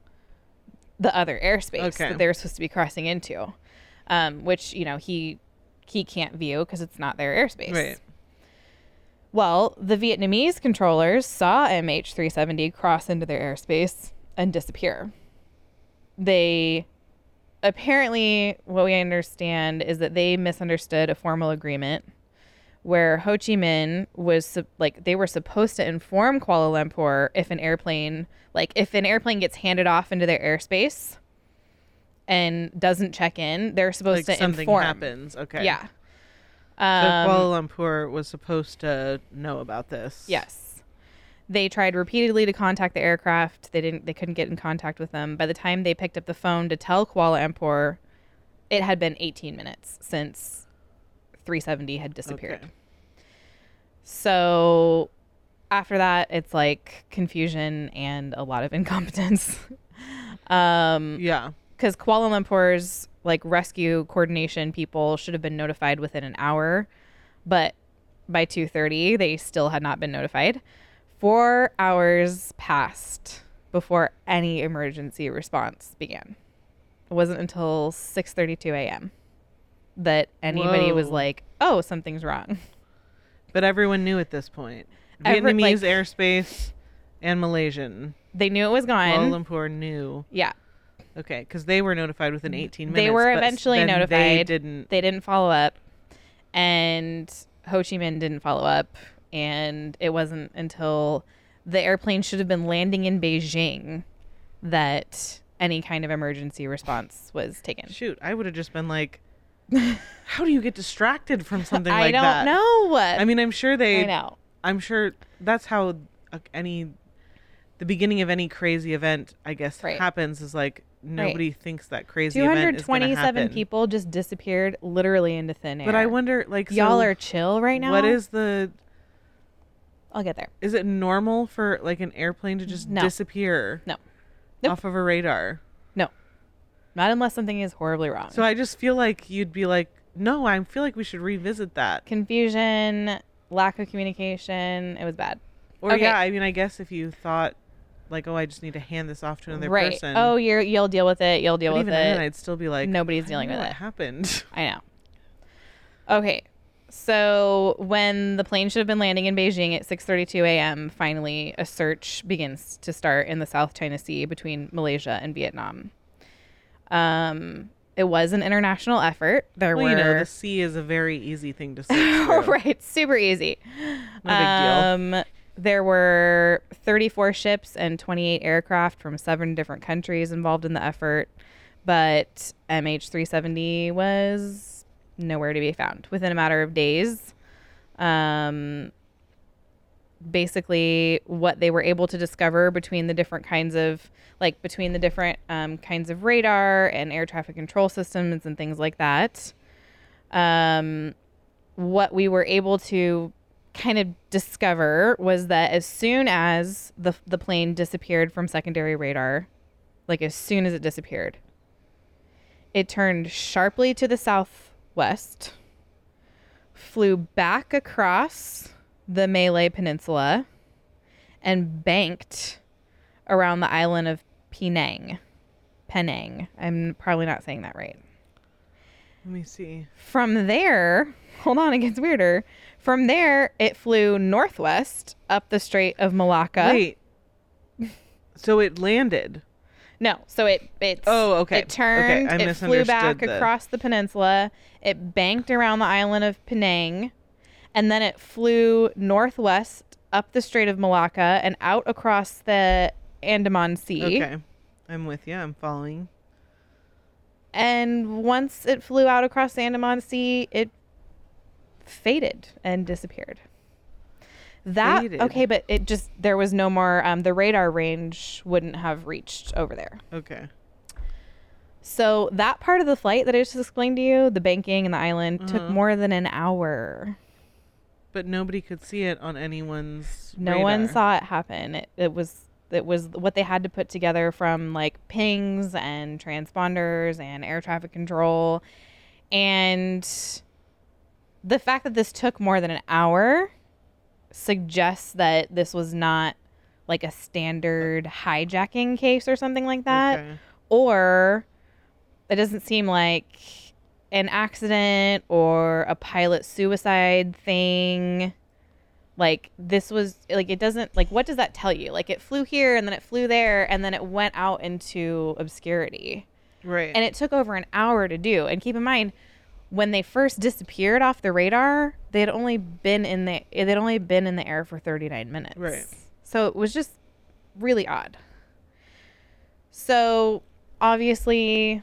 the other airspace Okay. that they were supposed to be crossing into. Um, which, you know, he he can't view because it's not their airspace. Right. Well, the Vietnamese controllers saw MH370 cross into their airspace and disappear. They apparently, what we understand is that they misunderstood a formal agreement where Ho Chi Minh was like they were supposed to inform Kuala Lumpur if an airplane, like if an airplane gets handed off into their airspace and doesn't check in, they're supposed Like to something inform. Something happens. Okay. Yeah. So Um, Kuala Lumpur was supposed to know about this. Yes. They tried repeatedly to contact the aircraft. They didn't they couldn't get in contact with them. By the time they picked up the phone to tell Kuala Lumpur, it had been 18 minutes since 370 had disappeared. Okay. So after that, it's like confusion and a lot of incompetence. um Yeah. because Kuala Lumpur's like rescue coordination people should have been notified within an hour, but by 2:30 they still had not been notified. 4 hours passed before any emergency response began. It wasn't until 6:32 a.m. that anybody was like, "Oh, something's wrong." But everyone knew at this point. Every- like- Vietnamese airspace and Malaysian. They knew it was gone. Kuala. Lumpur knew. Yeah. Okay, because they were notified within 18 minutes. They were eventually then They notified. didn't. They didn't follow up, and Ho Chi Minh didn't follow up, and it wasn't until the airplane should have been landing in Beijing that any kind of emergency response was taken. Shoot, I would have just been like, how do you get distracted from something like that?" I don't know. I mean, I'm sure they. I know. I'm sure that's how uh, any the beginning of any crazy event, I guess, Right. happens. Is like nobody thinks that crazy event is 227 happen. people just disappeared literally into thin air. But I wonder, like, y'all are chill right now. What is the? I'll get there. Is it normal for like an airplane to just No. disappear No. Nope. off of a radar? No, not unless something is horribly wrong. So I just feel like you'd be like, no, I feel like we should revisit that. confusion, lack of communication. It was bad. Or Okay. yeah, I mean, I guess if you thought like, oh, I just need to hand this off to another right. person. Oh, you're you'll deal with it. You'll deal but with even it. then, I'd still be like, Nobody's dealing with what it. happened. I know. Okay. So when the plane should have been landing in Beijing at 6:32 a.m., finally a search begins to start in the South China Sea between Malaysia and Vietnam. Um, it was an international effort. There well, were you know, the sea is a very easy thing to search right, super easy. No big deal. There were 34 ships and 28 aircraft from seven different countries involved in the effort, but MH370 was nowhere to be found within a matter of days. Um, basically, what they were able to discover between the different kinds of like between the different um, kinds of radar and air traffic control systems and things like that. Um, what we were able to kind of discover was that as soon as the the plane disappeared from secondary radar, like as soon as it disappeared, it turned sharply to the southwest, flew back across the Malay Peninsula, and banked around the island of Penang. Penang. I'm probably not saying that right. Let me see. From there, hold on, it gets weirder. From there, it flew northwest up the Strait of Malacca. Wait. So it landed. No, so it it Oh, okay. It turned. Okay, I it flew back the- across the peninsula. It banked around the island of Penang, and then it flew northwest up the Strait of Malacca and out across the Andaman Sea. Okay. I'm with you. I'm following. And once it flew out across the Andaman Sea, it faded and disappeared. That Faded. okay, but it just there was no more. Um, the radar range wouldn't have reached over there. Okay. So that part of the flight that I just explained to you, the banking and the island, took Uh-huh. more than an hour. But nobody could see it on anyone's. No one saw it happen. It, it was it was what they had to put together from like pings and transponders and air traffic control, and the fact that this took more than an hour suggests that this was not like a standard hijacking case or something like that. Okay. or it doesn't seem like an accident or a pilot suicide thing. Like this was like it doesn't like what does that tell you? Like it flew here and then it flew there and then it went out into obscurity. Right. and it took over an hour to do. And keep in mind when they first disappeared off the radar they had only been in the they'd only been in the air for 39 minutes. Right. so it was just really odd. So obviously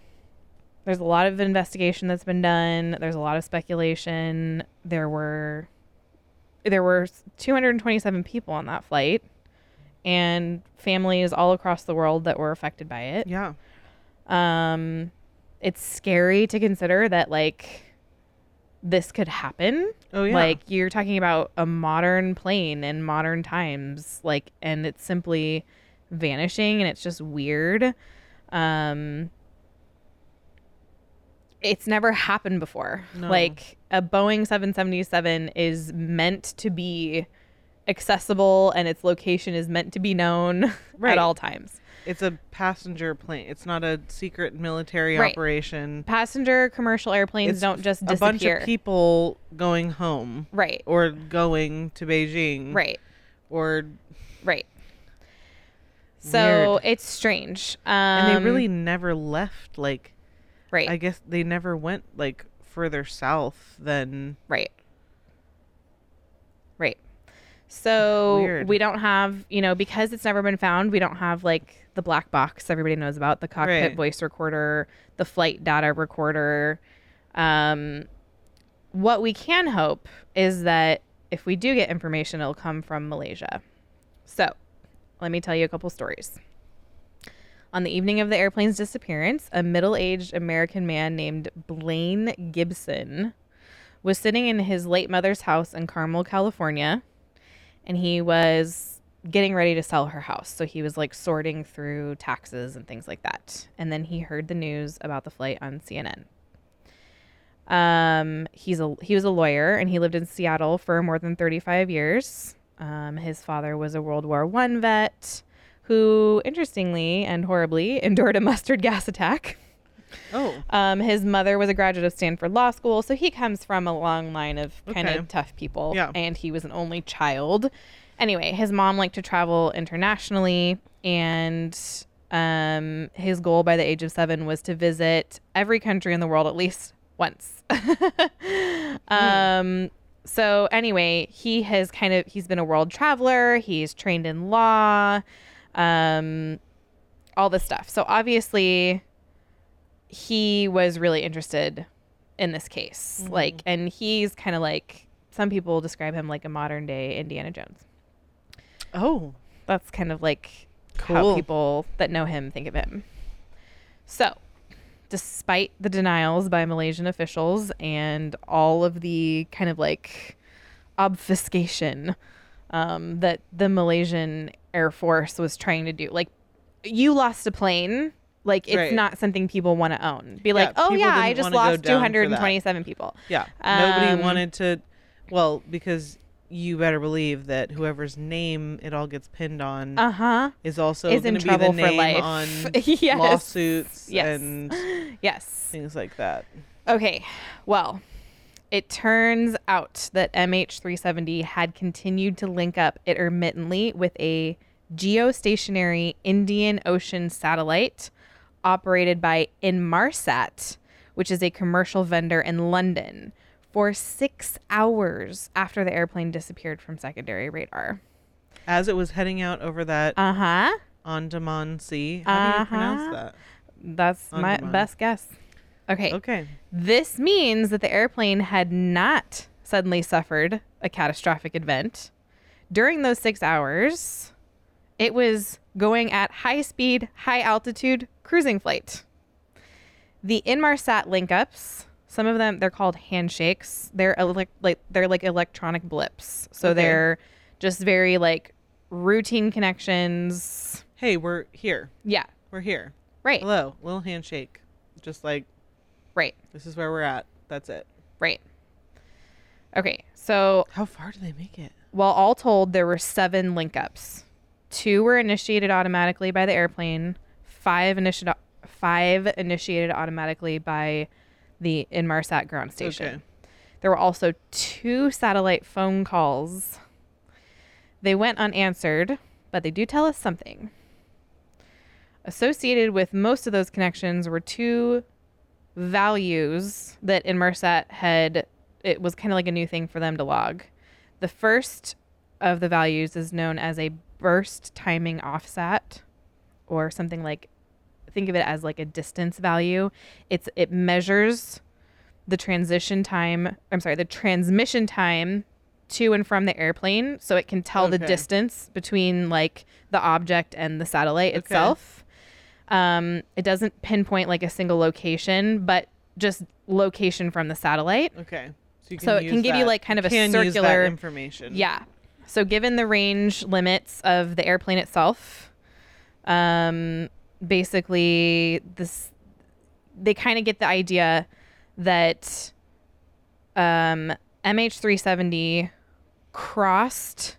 there's a lot of investigation that's been done. There's a lot of speculation. There were there were 227 people on that flight and families all across the world that were affected by it. Yeah. um it's scary to consider that like this could happen Oh yeah. like you're talking about a modern plane in modern times like and it's simply vanishing and it's just weird um it's never happened before No. like a boeing 777 is meant to be accessible and its location is meant to be known Right. at all times it's a passenger plane. It's not a secret military Right. operation. passenger commercial airplanes It's don't just disappear. a disappear bunch of people going home right or going to Beijing. right Or right so Weird. it's strange um and they really never left like right I guess they never went like further south than. Right. So Weird. we don't have, you know, because it's never been found, we don't have like the black box everybody knows about, the cockpit Right. voice recorder, the flight data recorder. Um, what we can hope is that if we do get information, it'll come from Malaysia. So let me tell you a couple stories. On the evening of the airplane's disappearance, a middle aged American man named Blaine Gibson was sitting in his late mother's house in Carmel, California, and he was getting ready to sell her house. So he was like sorting through taxes and things like that. And then he heard the news about the flight on CNN. Um, he's a he was a lawyer and he lived in Seattle for more than 35 years. Um, his father was a World War One vet who, interestingly and horribly, endured a mustard gas attack. Oh. Um, his mother was a graduate of Stanford Law School, so he comes from a long line of kind Okay. of tough people. Yeah. And he was an only child. Anyway, his mom liked to travel internationally, and um, his goal by the age of seven was to visit every country in the world at least once. um, so anyway, he has kind of he's been a world traveler. He's trained in law, um, all this stuff. So obviously, he was really interested in this case. Like, and he's kind of like some people describe him like a modern day Indiana Jones. Oh. That's kind of like how Cool. people that know him think of him. So, despite the denials by Malaysian officials and all of the kind of like obfuscation um, that the Malaysian Air Force was trying to do, like, you lost a plane. Like, it's Right. not something people want to own. Be like, Yeah, oh, yeah, I just lost down for that. 227 people. Yeah. Um, Nobody wanted to well, because you better believe that whoever's name it all gets pinned on Uh huh. is also Is in to be the trouble for life. on Yes. lawsuits Yes. and Yes. things like that. Okay, well, it turns out that MH370 had continued to link up intermittently with a geostationary Indian Ocean satellite operated by Inmarsat, which is a commercial vendor in London, for six hours after the airplane disappeared from secondary radar. As it was heading out over that Uh huh. Andaman Sea. How do you pronounce Uh-huh. that? That's my Andaman. best guess. Okay. Okay. This means that the airplane had not suddenly suffered a catastrophic event. During those six hours, it was going at high speed, high altitude cruising flight. The Inmarsat link ups, some of them they're called handshakes. They're elec- like they're like electronic blips. So Okay. they're just very like routine connections. Hey, we're here. Yeah. We're here. Right. Hello. Little handshake. Just like Right. this is where we're at. That's it. Right. Okay. So How far do they make it? Well, all told, there were seven link ups. Two were initiated automatically by the airplane. Five initiated five initiated automatically by the Inmarsat ground station. Okay. There were also two satellite phone calls. They went unanswered, but they do tell us something. Associated with most of those connections were two values that Inmarsat had. It was kind of like a new thing for them to log. The first of the values is known as a burst timing offset, or something like think of it as like a distance value. It's it measures the transition time. I'm sorry, the transmission time to and from the airplane, so it can tell the distance between like the object and the satellite Okay. itself. Um, it doesn't pinpoint like a single location, but just location from the satellite. Okay. So, you can So it can give you, like, kind of a that circular- information. Yeah. So given the range limits of the airplane itself, um, basically this they kind of get the idea that um, MH370 crossed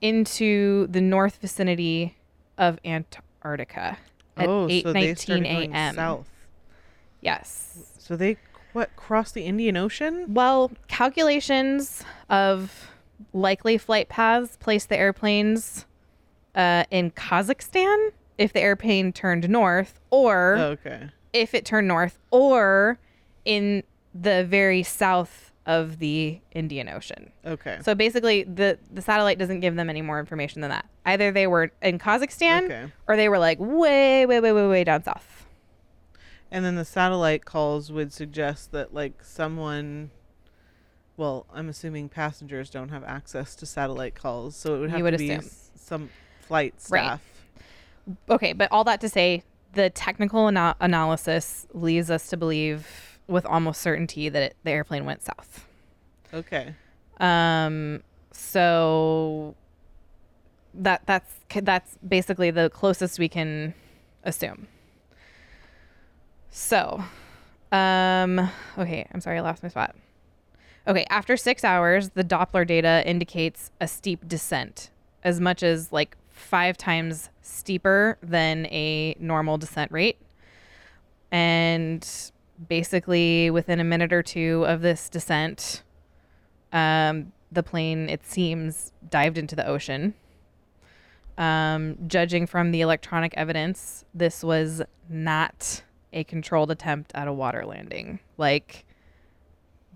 into the north vicinity of Antarctica at Oh, so 8:19 started going a.m. south. Yes. So they what crossed the Indian Ocean? Well, calculations of likely flight paths placed the airplanes uh, in Kazakhstan if the airplane turned north, or Oh, okay. if it turned north, or in the very south of the Indian Ocean. Okay. So basically, the the satellite doesn't give them any more information than that. Either they were in Kazakhstan, Okay. or they were like way, way, way, way, way down south. And then the satellite calls would suggest that like someone well, I'm assuming passengers don't have access to satellite calls, so it would have would to be s- some flight staff. Right. Okay, but all that to say, the technical ana- analysis leads us to believe with almost certainty that it, the airplane went south. Okay. Um, so that that's that's basically the closest we can assume. So, um, okay, I'm sorry, I lost my spot. Okay, after six hours, the Doppler data indicates a steep descent, as much as like five times steeper than a normal descent rate. And basically, within a minute or two of this descent, um, the plane, it seems, dived into the ocean. Um, judging from the electronic evidence, this was not a controlled attempt at a water landing. Like,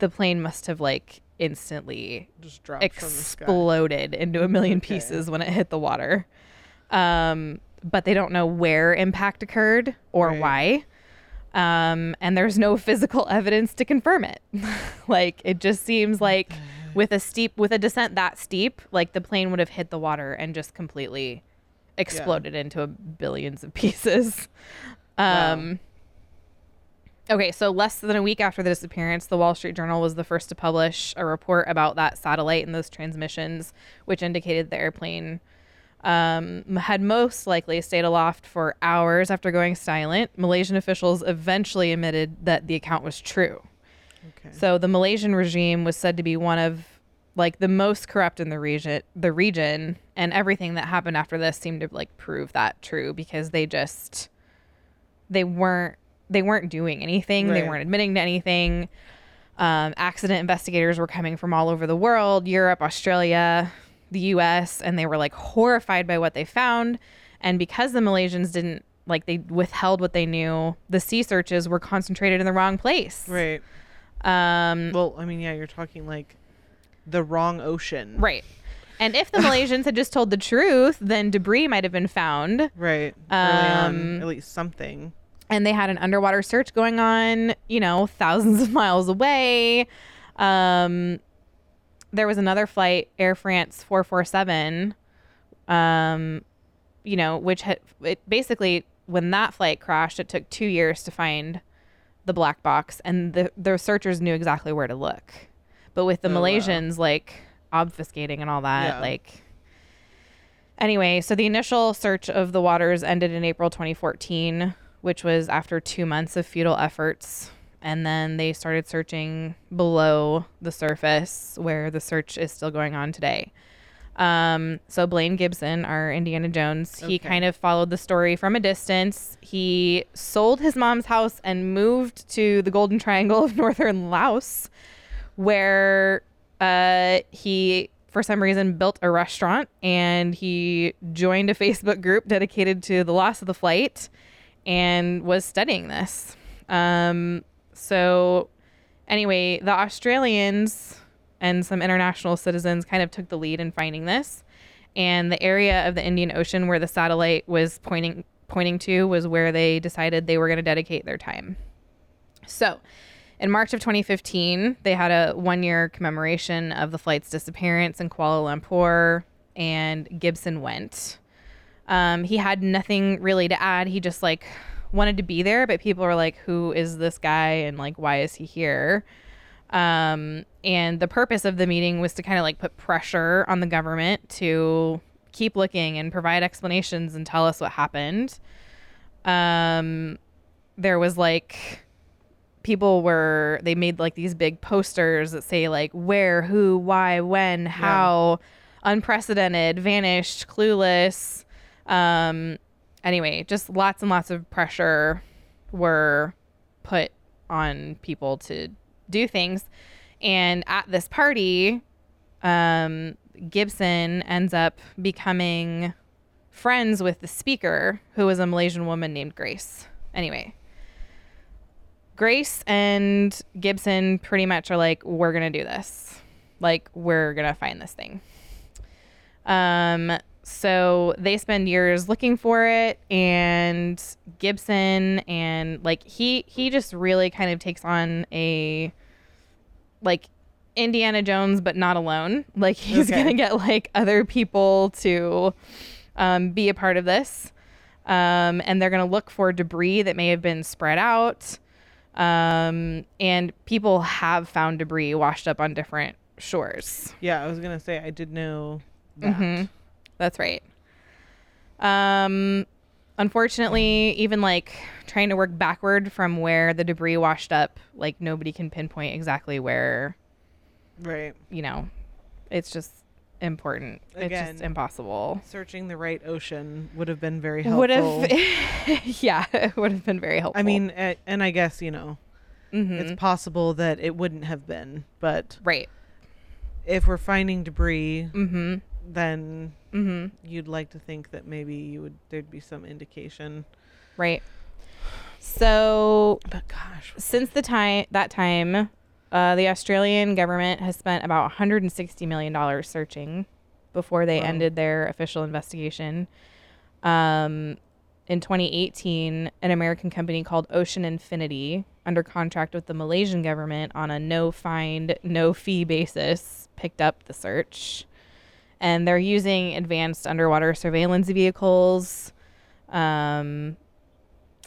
the plane must have, like, instantly Just dropped from the sky. exploded into a million Okay. pieces when it hit the water. Um, but they don't know where impact occurred or Right. why. Um, and there's no physical evidence to confirm it. like it just seems like with a steep with a descent that steep, like the plane would have hit the water and just completely exploded into a billions of pieces. Wow. Okay, so less than a week after the disappearance, the Wall Street Journal was the first to publish a report about that satellite and those transmissions, which indicated the airplane um, had most likely stayed aloft for hours after going silent. Malaysian officials eventually admitted that the account was true. Okay. So the Malaysian regime was said to be one of like the most corrupt in the region, the region, and everything that happened after this seemed to like prove that true because they just they weren't they weren't doing anything. They weren't admitting to anything. Um, accident investigators were coming from all over the world, Europe, Australia, the U.S., and they were like horrified by what they found. And because the Malaysians didn't like they withheld what they knew, the sea searches were concentrated in the wrong place. right. Um, Well, I mean, yeah, you're talking like the wrong ocean. Right. And if the Malaysians had just told the truth, then debris might have been found. Right. Um, at least something. And they had an underwater search going on, you know, thousands of miles away. Um, there was another flight, Air France 447, um, you know, which had it basically when that flight crashed, it took two years to find the black box, and the the searchers knew exactly where to look. But with the Oh, wow. Malaysians like obfuscating and all that, Yeah. like Anyway, so the initial search of the waters ended in April 2014, which was after two months of futile efforts. And then they started searching below the surface, where the search is still going on today. Um, so Blaine Gibson, our Indiana Jones, he kind of followed the story from a distance. He sold his mom's house and moved to the Golden Triangle of northern Laos, where uh, he, for some reason, built a restaurant and he joined a Facebook group dedicated to the loss of the flight and was studying this. Um, so, anyway, the Australians and some international citizens kind of took the lead in finding this. And the area of the Indian Ocean where the satellite was pointing pointing to was where they decided they were going to dedicate their time. So, in March of 2015, they had a one year commemoration of the flight's disappearance in Kuala Lumpur, and Gibson went. Um, he had nothing really to add. He just like wanted to be there, but people were like, "Who is this guy?" and like, "Why is he here?" Um, and the purpose of the meeting was to kind of like put pressure on the government to keep looking and provide explanations and tell us what happened. Um, there was like people were they made like these big posters that say like where, who, why, when, how, unprecedented, vanished, clueless. Um, anyway, just lots and lots of pressure were put on people to do things. And at this party, um, Gibson ends up becoming friends with the speaker, who was a Malaysian woman named Grace. Anyway, Grace and Gibson pretty much are like, we're going to do this. Like, we're going to find this thing. Um, so they spend years looking for it and Gibson and like he he just really kind of takes on a like Indiana Jones but not alone. Like he's Okay. going to get like other people to um, be a part of this. Um, and they're going to look for debris that may have been spread out. Um, and people have found debris washed up on different shores. Yeah, I was gonna say I did know that. Mhm. That's right. Um, unfortunately, even like trying to work backward from where the debris washed up, like nobody can pinpoint exactly where, Right. you know, it's just important. it's Again, just impossible. Searching the right ocean would have been very helpful. Would have, yeah, it would have been very helpful. I mean, and I guess you know, Mhm. it's possible that it wouldn't have been, but right. if we're finding debris, Mm-hmm. Then Mm-hmm. you'd like to think that maybe you would there'd be some indication. Right. So But gosh, since the time that time, uh, the Australian government has spent about 160 million dollars searching before they Wow. ended their official investigation. Um, in 2018, an American company called Ocean Infinity, under contract with the Malaysian government on a no find, no fee basis, picked up the search. And they're using advanced underwater surveillance vehicles um,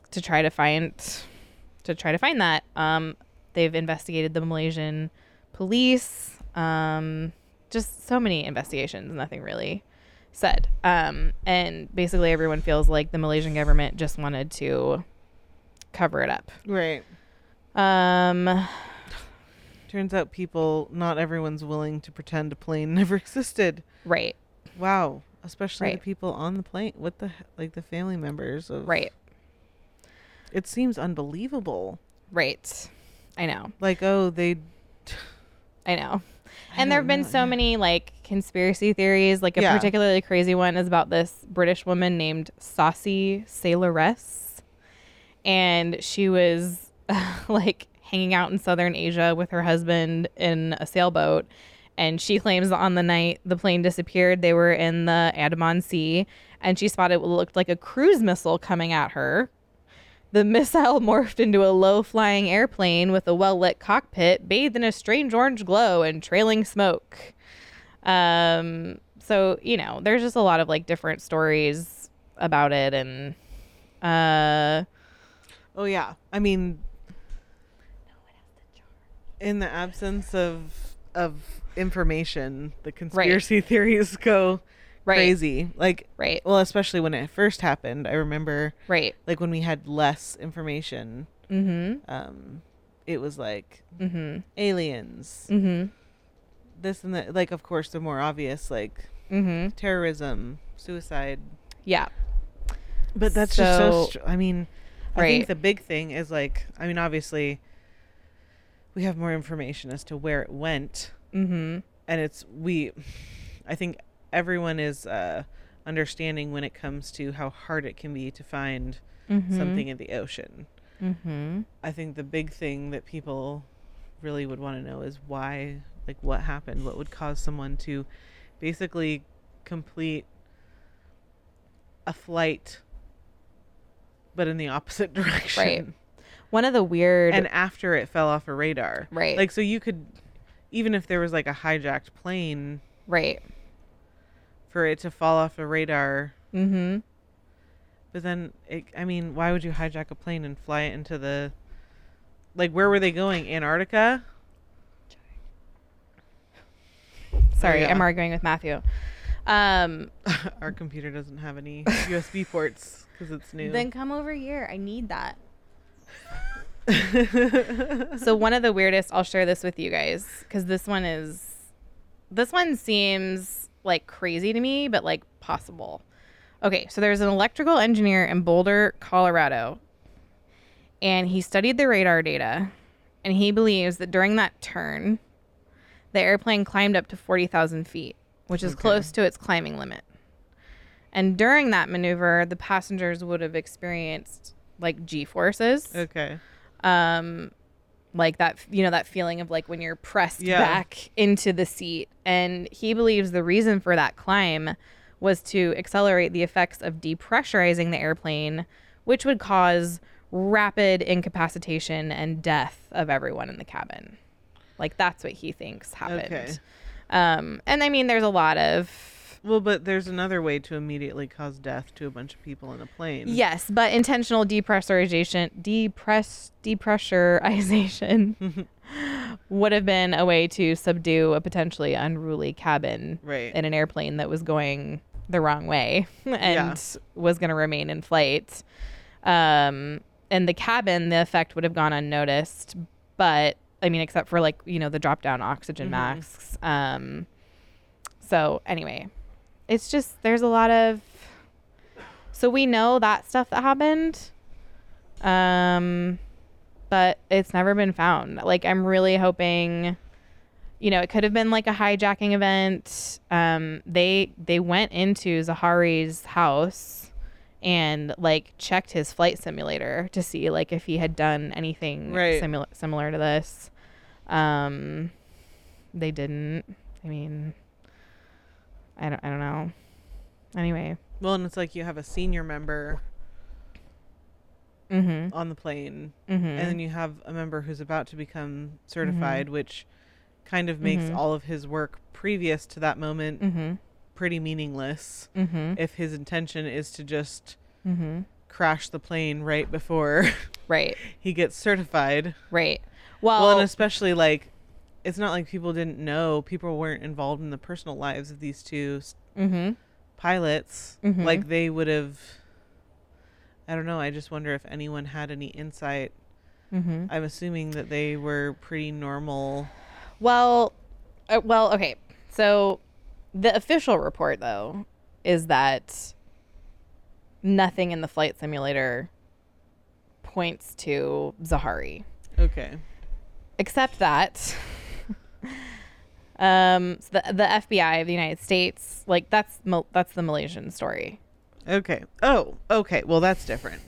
to try to find to try to find that. Um, they've investigated the Malaysian police. Um, just so many investigations, nothing really said. Um, and basically, everyone feels like the Malaysian government just wanted to cover it up. right. Um, Turns out people, not everyone's willing to pretend a plane never existed. right, Wow, especially the people on the plane. What the like the family members of right, It seems unbelievable. right. I know, Like oh they. I know. I And there have been know, so yeah. many like conspiracy theories. Like a Yeah. particularly crazy one is about this British woman named Saucy Sailoress, and she was like hanging out in southern Asia with her husband in a sailboat, and she claims on the night the plane disappeared, they were in the Andaman Sea, and she spotted what looked like a cruise missile coming at her. The missile morphed into a low flying airplane with a well lit cockpit bathed in a strange orange glow and trailing smoke. Um, so, you know, there's just a lot of like different stories about it. And, uh, Oh yeah. I mean in the absence of of information, the conspiracy theories go Right. crazy. Like right, well, especially when it first happened. I remember right. like when we had less information, Mm um it was like hmm. Mm hmm. aliens, Mm this and that like of course the more obvious like hmm. Mm hmm. terrorism, suicide. Yeah. But that's just so So- str- I mean, I Right. think the big thing is like I mean obviously we have more information as to where it went Mm hmm. and it's we I think everyone is uh understanding when it comes to how hard it can be to find Mm-hmm. something in the ocean. Mm hmm. I think the big thing that people really would want to know is why like what happened, what would cause someone to basically complete a flight but in the opposite direction. One of the weird. And after it fell off a radar. Right. Like so you could even if there was like a hijacked plane right. for it to fall off a radar Mm hmm. But then, it, I mean, why would you hijack a plane and fly it into the, like, where were they going? Antarctica? Sorry, yeah. I'm arguing with Matthew. Um, Our computer doesn't have any USB ports because it's new. then come over here. I need that. So one of the weirdest, I'll share this with you guys because this one is, this one seems like crazy to me, but like possible. Okay, so there's an electrical engineer in Boulder, Colorado, and he studied the radar data, and he believes that during that turn, the airplane climbed up to forty thousand feet, which is Okay. close to its climbing limit. And during that maneuver, the passengers would have experienced like G forces okay. um like that you know that feeling of like when you're pressed Yeah. back into the seat and he believes the reason for that climb was to accelerate the effects of depressurizing the airplane which would cause rapid incapacitation and death of everyone in the cabin like that's what he thinks happened Okay. um and i mean there's a lot of Well, but there's another way to immediately cause death to a bunch of people in a plane. Yes, but intentional depressurization, depress, depressurization would have been a way to subdue a potentially unruly cabin Right. in an airplane that was going the wrong way and Yeah. was going to remain in flight. Um, in the cabin, the effect would have gone unnoticed, but I mean, except for like you know the drop down oxygen Mhm. masks. Um, so anyway, it's just there's a lot of so we know that stuff that happened. Um but it's never been found. Like I'm really hoping you know, it could have been like a hijacking event. Um they they went into Zahari's house and like checked his flight simulator to see like if he had done anything Right. similar similar to this. Um they didn't. I mean I don't I don't know. Anyway. Well, and it's like you have a senior member Mhm. on the plane, Mhm. and then you have a member who's about to become certified, which kind of makes Mhm. all of his work previous to that moment Mhm. pretty meaningless. Mhm. If his intention is to just crash the plane right before Right. he gets certified. Right. Well, Well, and especially like it's not like people didn't know, people weren't involved in the personal lives of these two s- mhm. pilots. Mhm. Like they would have I don't know, I just wonder if anyone had any insight. Mhm. I'm assuming that they were pretty normal. Well, uh, well, okay. So the official report though is that nothing in the flight simulator points to Zahari. Okay. except that um so the the FBI of the United States like that's that's the Malaysian story. Okay. Oh, okay. Well, that's different.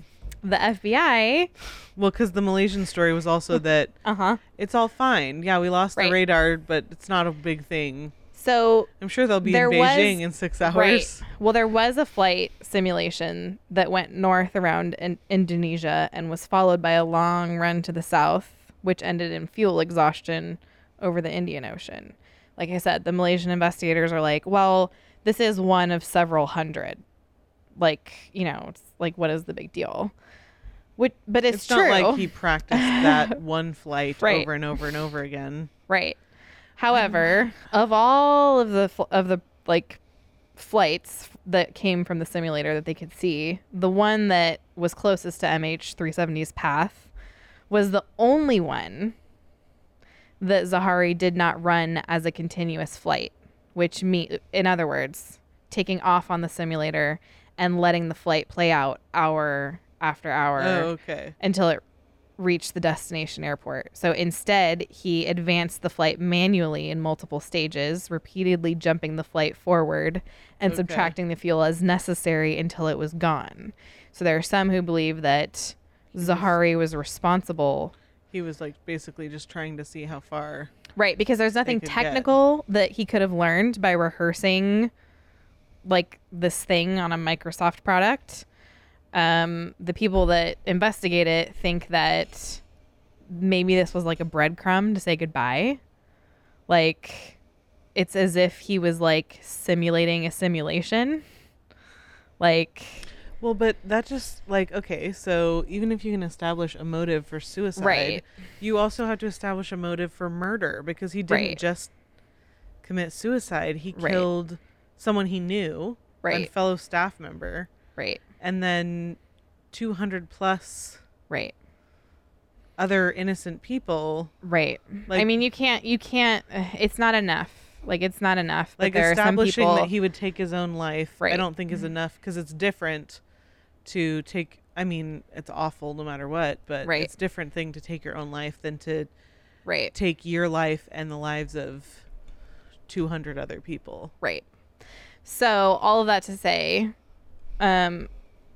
the FBI, Well, because the Malaysian story was also that uh huh. it's all fine. Yeah, we lost Right. the radar, but it's not a big thing. So I'm sure they'll be in was- Beijing in six hours. Right. Well, there was a flight simulation that went north around in Indonesia and was followed by a long run to the south, which ended in fuel exhaustion over the Indian Ocean. Like I said, the Malaysian investigators are like, well, this is one of several hundred. Like, you know, it's like, what is the big deal? Which, but it's, It's, true. not like he practiced that one flight Right. over and over and over again. Right. However, of all of the fl- of the like flights that came from the simulator that they could see, the one that was closest to MH370's path was the only one that Zahari did not run as a continuous flight, which me in other words, taking off on the simulator and letting the flight play out hour after hour Oh, okay. until it reached the destination airport. So instead, he advanced the flight manually in multiple stages, repeatedly jumping the flight forward and Okay. subtracting the fuel as necessary until it was gone. So there are some who believe that Zahari was responsible. He was like basically just trying to see how far. Right, because there's nothing could get. technical that he could have learned by rehearsing like this thing on a Microsoft product. Um, the people that investigate it think that maybe this was like a breadcrumb to say goodbye. Like it's as if he was like simulating a simulation. Like Well, but that just like okay, so even if you can establish a motive for suicide, Right. you also have to establish a motive for murder because he didn't Right. just commit suicide. He Right. killed someone he knew, right, a fellow staff member, right, and then 200 plus right. other innocent people. Right. I mean, you can't. You can't. Uh, it's not enough. Like it's not enough. Like there are some establishing people. that he would take his own life, I don't think is mm-hmm. enough because it's different to take. I mean, it's awful no matter what, but Right. it's different thing to take your own life than to right. take your life and the lives of 200 other people. Right. So all of that to say, um,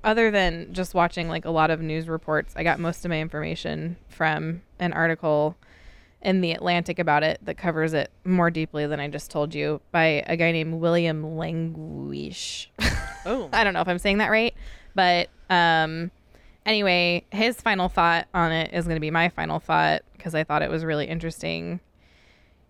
other than just watching like a lot of news reports, I got most of my information from an article in the Atlantic about it that covers it more deeply than I just told you by a guy named William Languish. Oh, I don't know if I'm saying that right, but um, anyway, his final thought on it is going to be my final thought because I thought it was really interesting.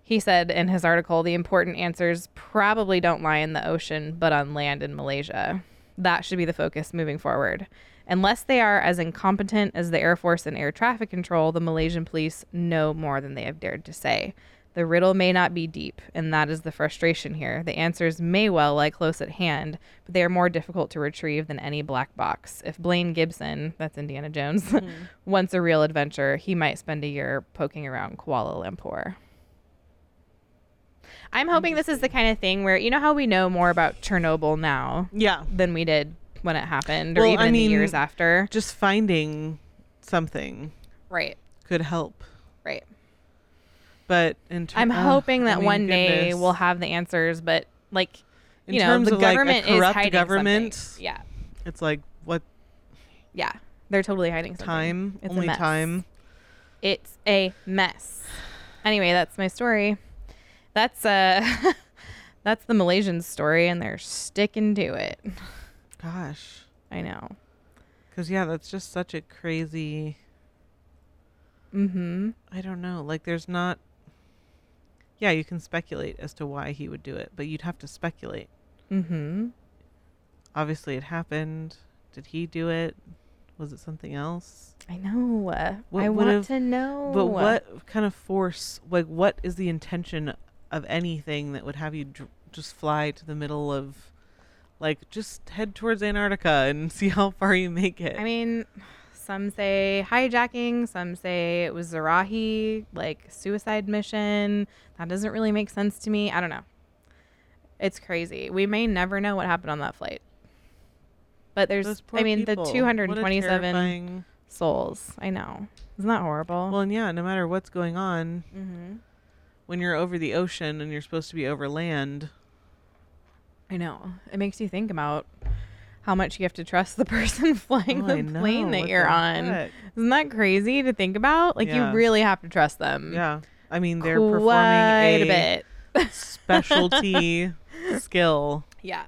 He said in his article, the important answers probably don't lie in the ocean, but on land in Malaysia. That should be the focus moving forward. Unless they are as incompetent as the Air Force and air traffic control, the Malaysian police know more than they have dared to say. The riddle may not be deep, and that is the frustration here. The answers may well lie close at hand, but they are more difficult to retrieve than any black box. If Blaine Gibson, that's Indiana Jones, hmm. wants a real adventure, he might spend a year poking around Kuala Lumpur. I'm hoping this is the kind of thing where you know how we know more about Chernobyl now yeah. than we did when it happened, or Well, even I mean- the years after. Just finding something Right, could help. right. But in ter- I'm ugh, hoping I that mean, one day goodness. we'll have the answers, but like, In you know, terms the of, like, a government is corrupt hiding government, something. Yeah, It's like what yeah, they're totally hiding something. time? It's a Only mess. time. It's a mess. Anyway, that's my story. That's uh, that's the Malaysian story, and they're sticking to it. Gosh. I know. Because yeah, that's just such a crazy. Mm-hmm. I don't know. Like, there's not. Yeah, you can speculate as to why he would do it, but you'd have to speculate. Mm-hmm. Obviously, it happened. Did he do it? Was it something else? I know. What I want have- to know. But what kind of force? Like, what is the intention of anything that would have you dr- just fly to the middle of, like, just head towards Antarctica and see how far you make it? I mean, some say hijacking, some say it was Zahari, like suicide mission. That doesn't really make sense to me. I don't know. It's crazy. We may never know what happened on that flight. But there's, I mean, people. the 227 terrifying- souls. I know. Isn't that horrible? Well, and yeah, no matter what's going on, mm-hmm. when you're over the ocean and you're supposed to be over land, I know. It makes you think about how much you have to trust the person flying Oh, the know. plane that you're on. heck? Isn't that crazy to think about? Like Yeah. you really have to trust them. Yeah. I mean, they're quite performing a bit. specialty skill. yeah.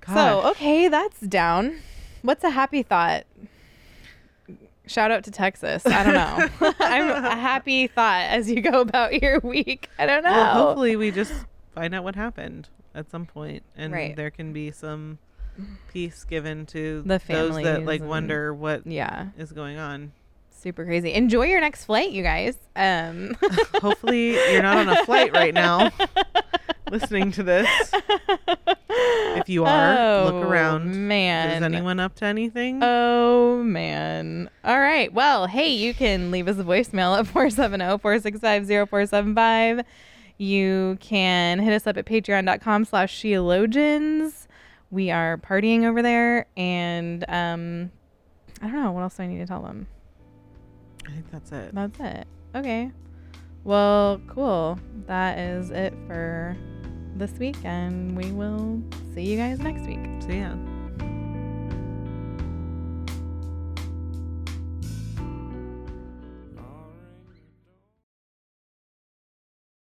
Gosh. So okay, that's down. What's a happy thought? Shout out to Texas. I don't know. I'm a happy thought as you go about your week. I don't know. Well, hopefully we just find out what happened at some point, and Right. there can be some peace given to The those that like and- wonder what is yeah, is going on. super crazy. Enjoy your next flight, you guys. Um, Hopefully, you're not on a flight right now, listening to this. If you are, look Oh, around. Man, Is anyone up to anything? Oh man. All right. Well, hey, you can leave us a voicemail at oh, 470-465-0475. You can hit us up at patreon.com slash sheologians. We are partying over there and um I don't know what else do I need to tell them. I think that's it. That's it. Okay. Well, cool. That is it for this week and we will see you guys next week. See yeah.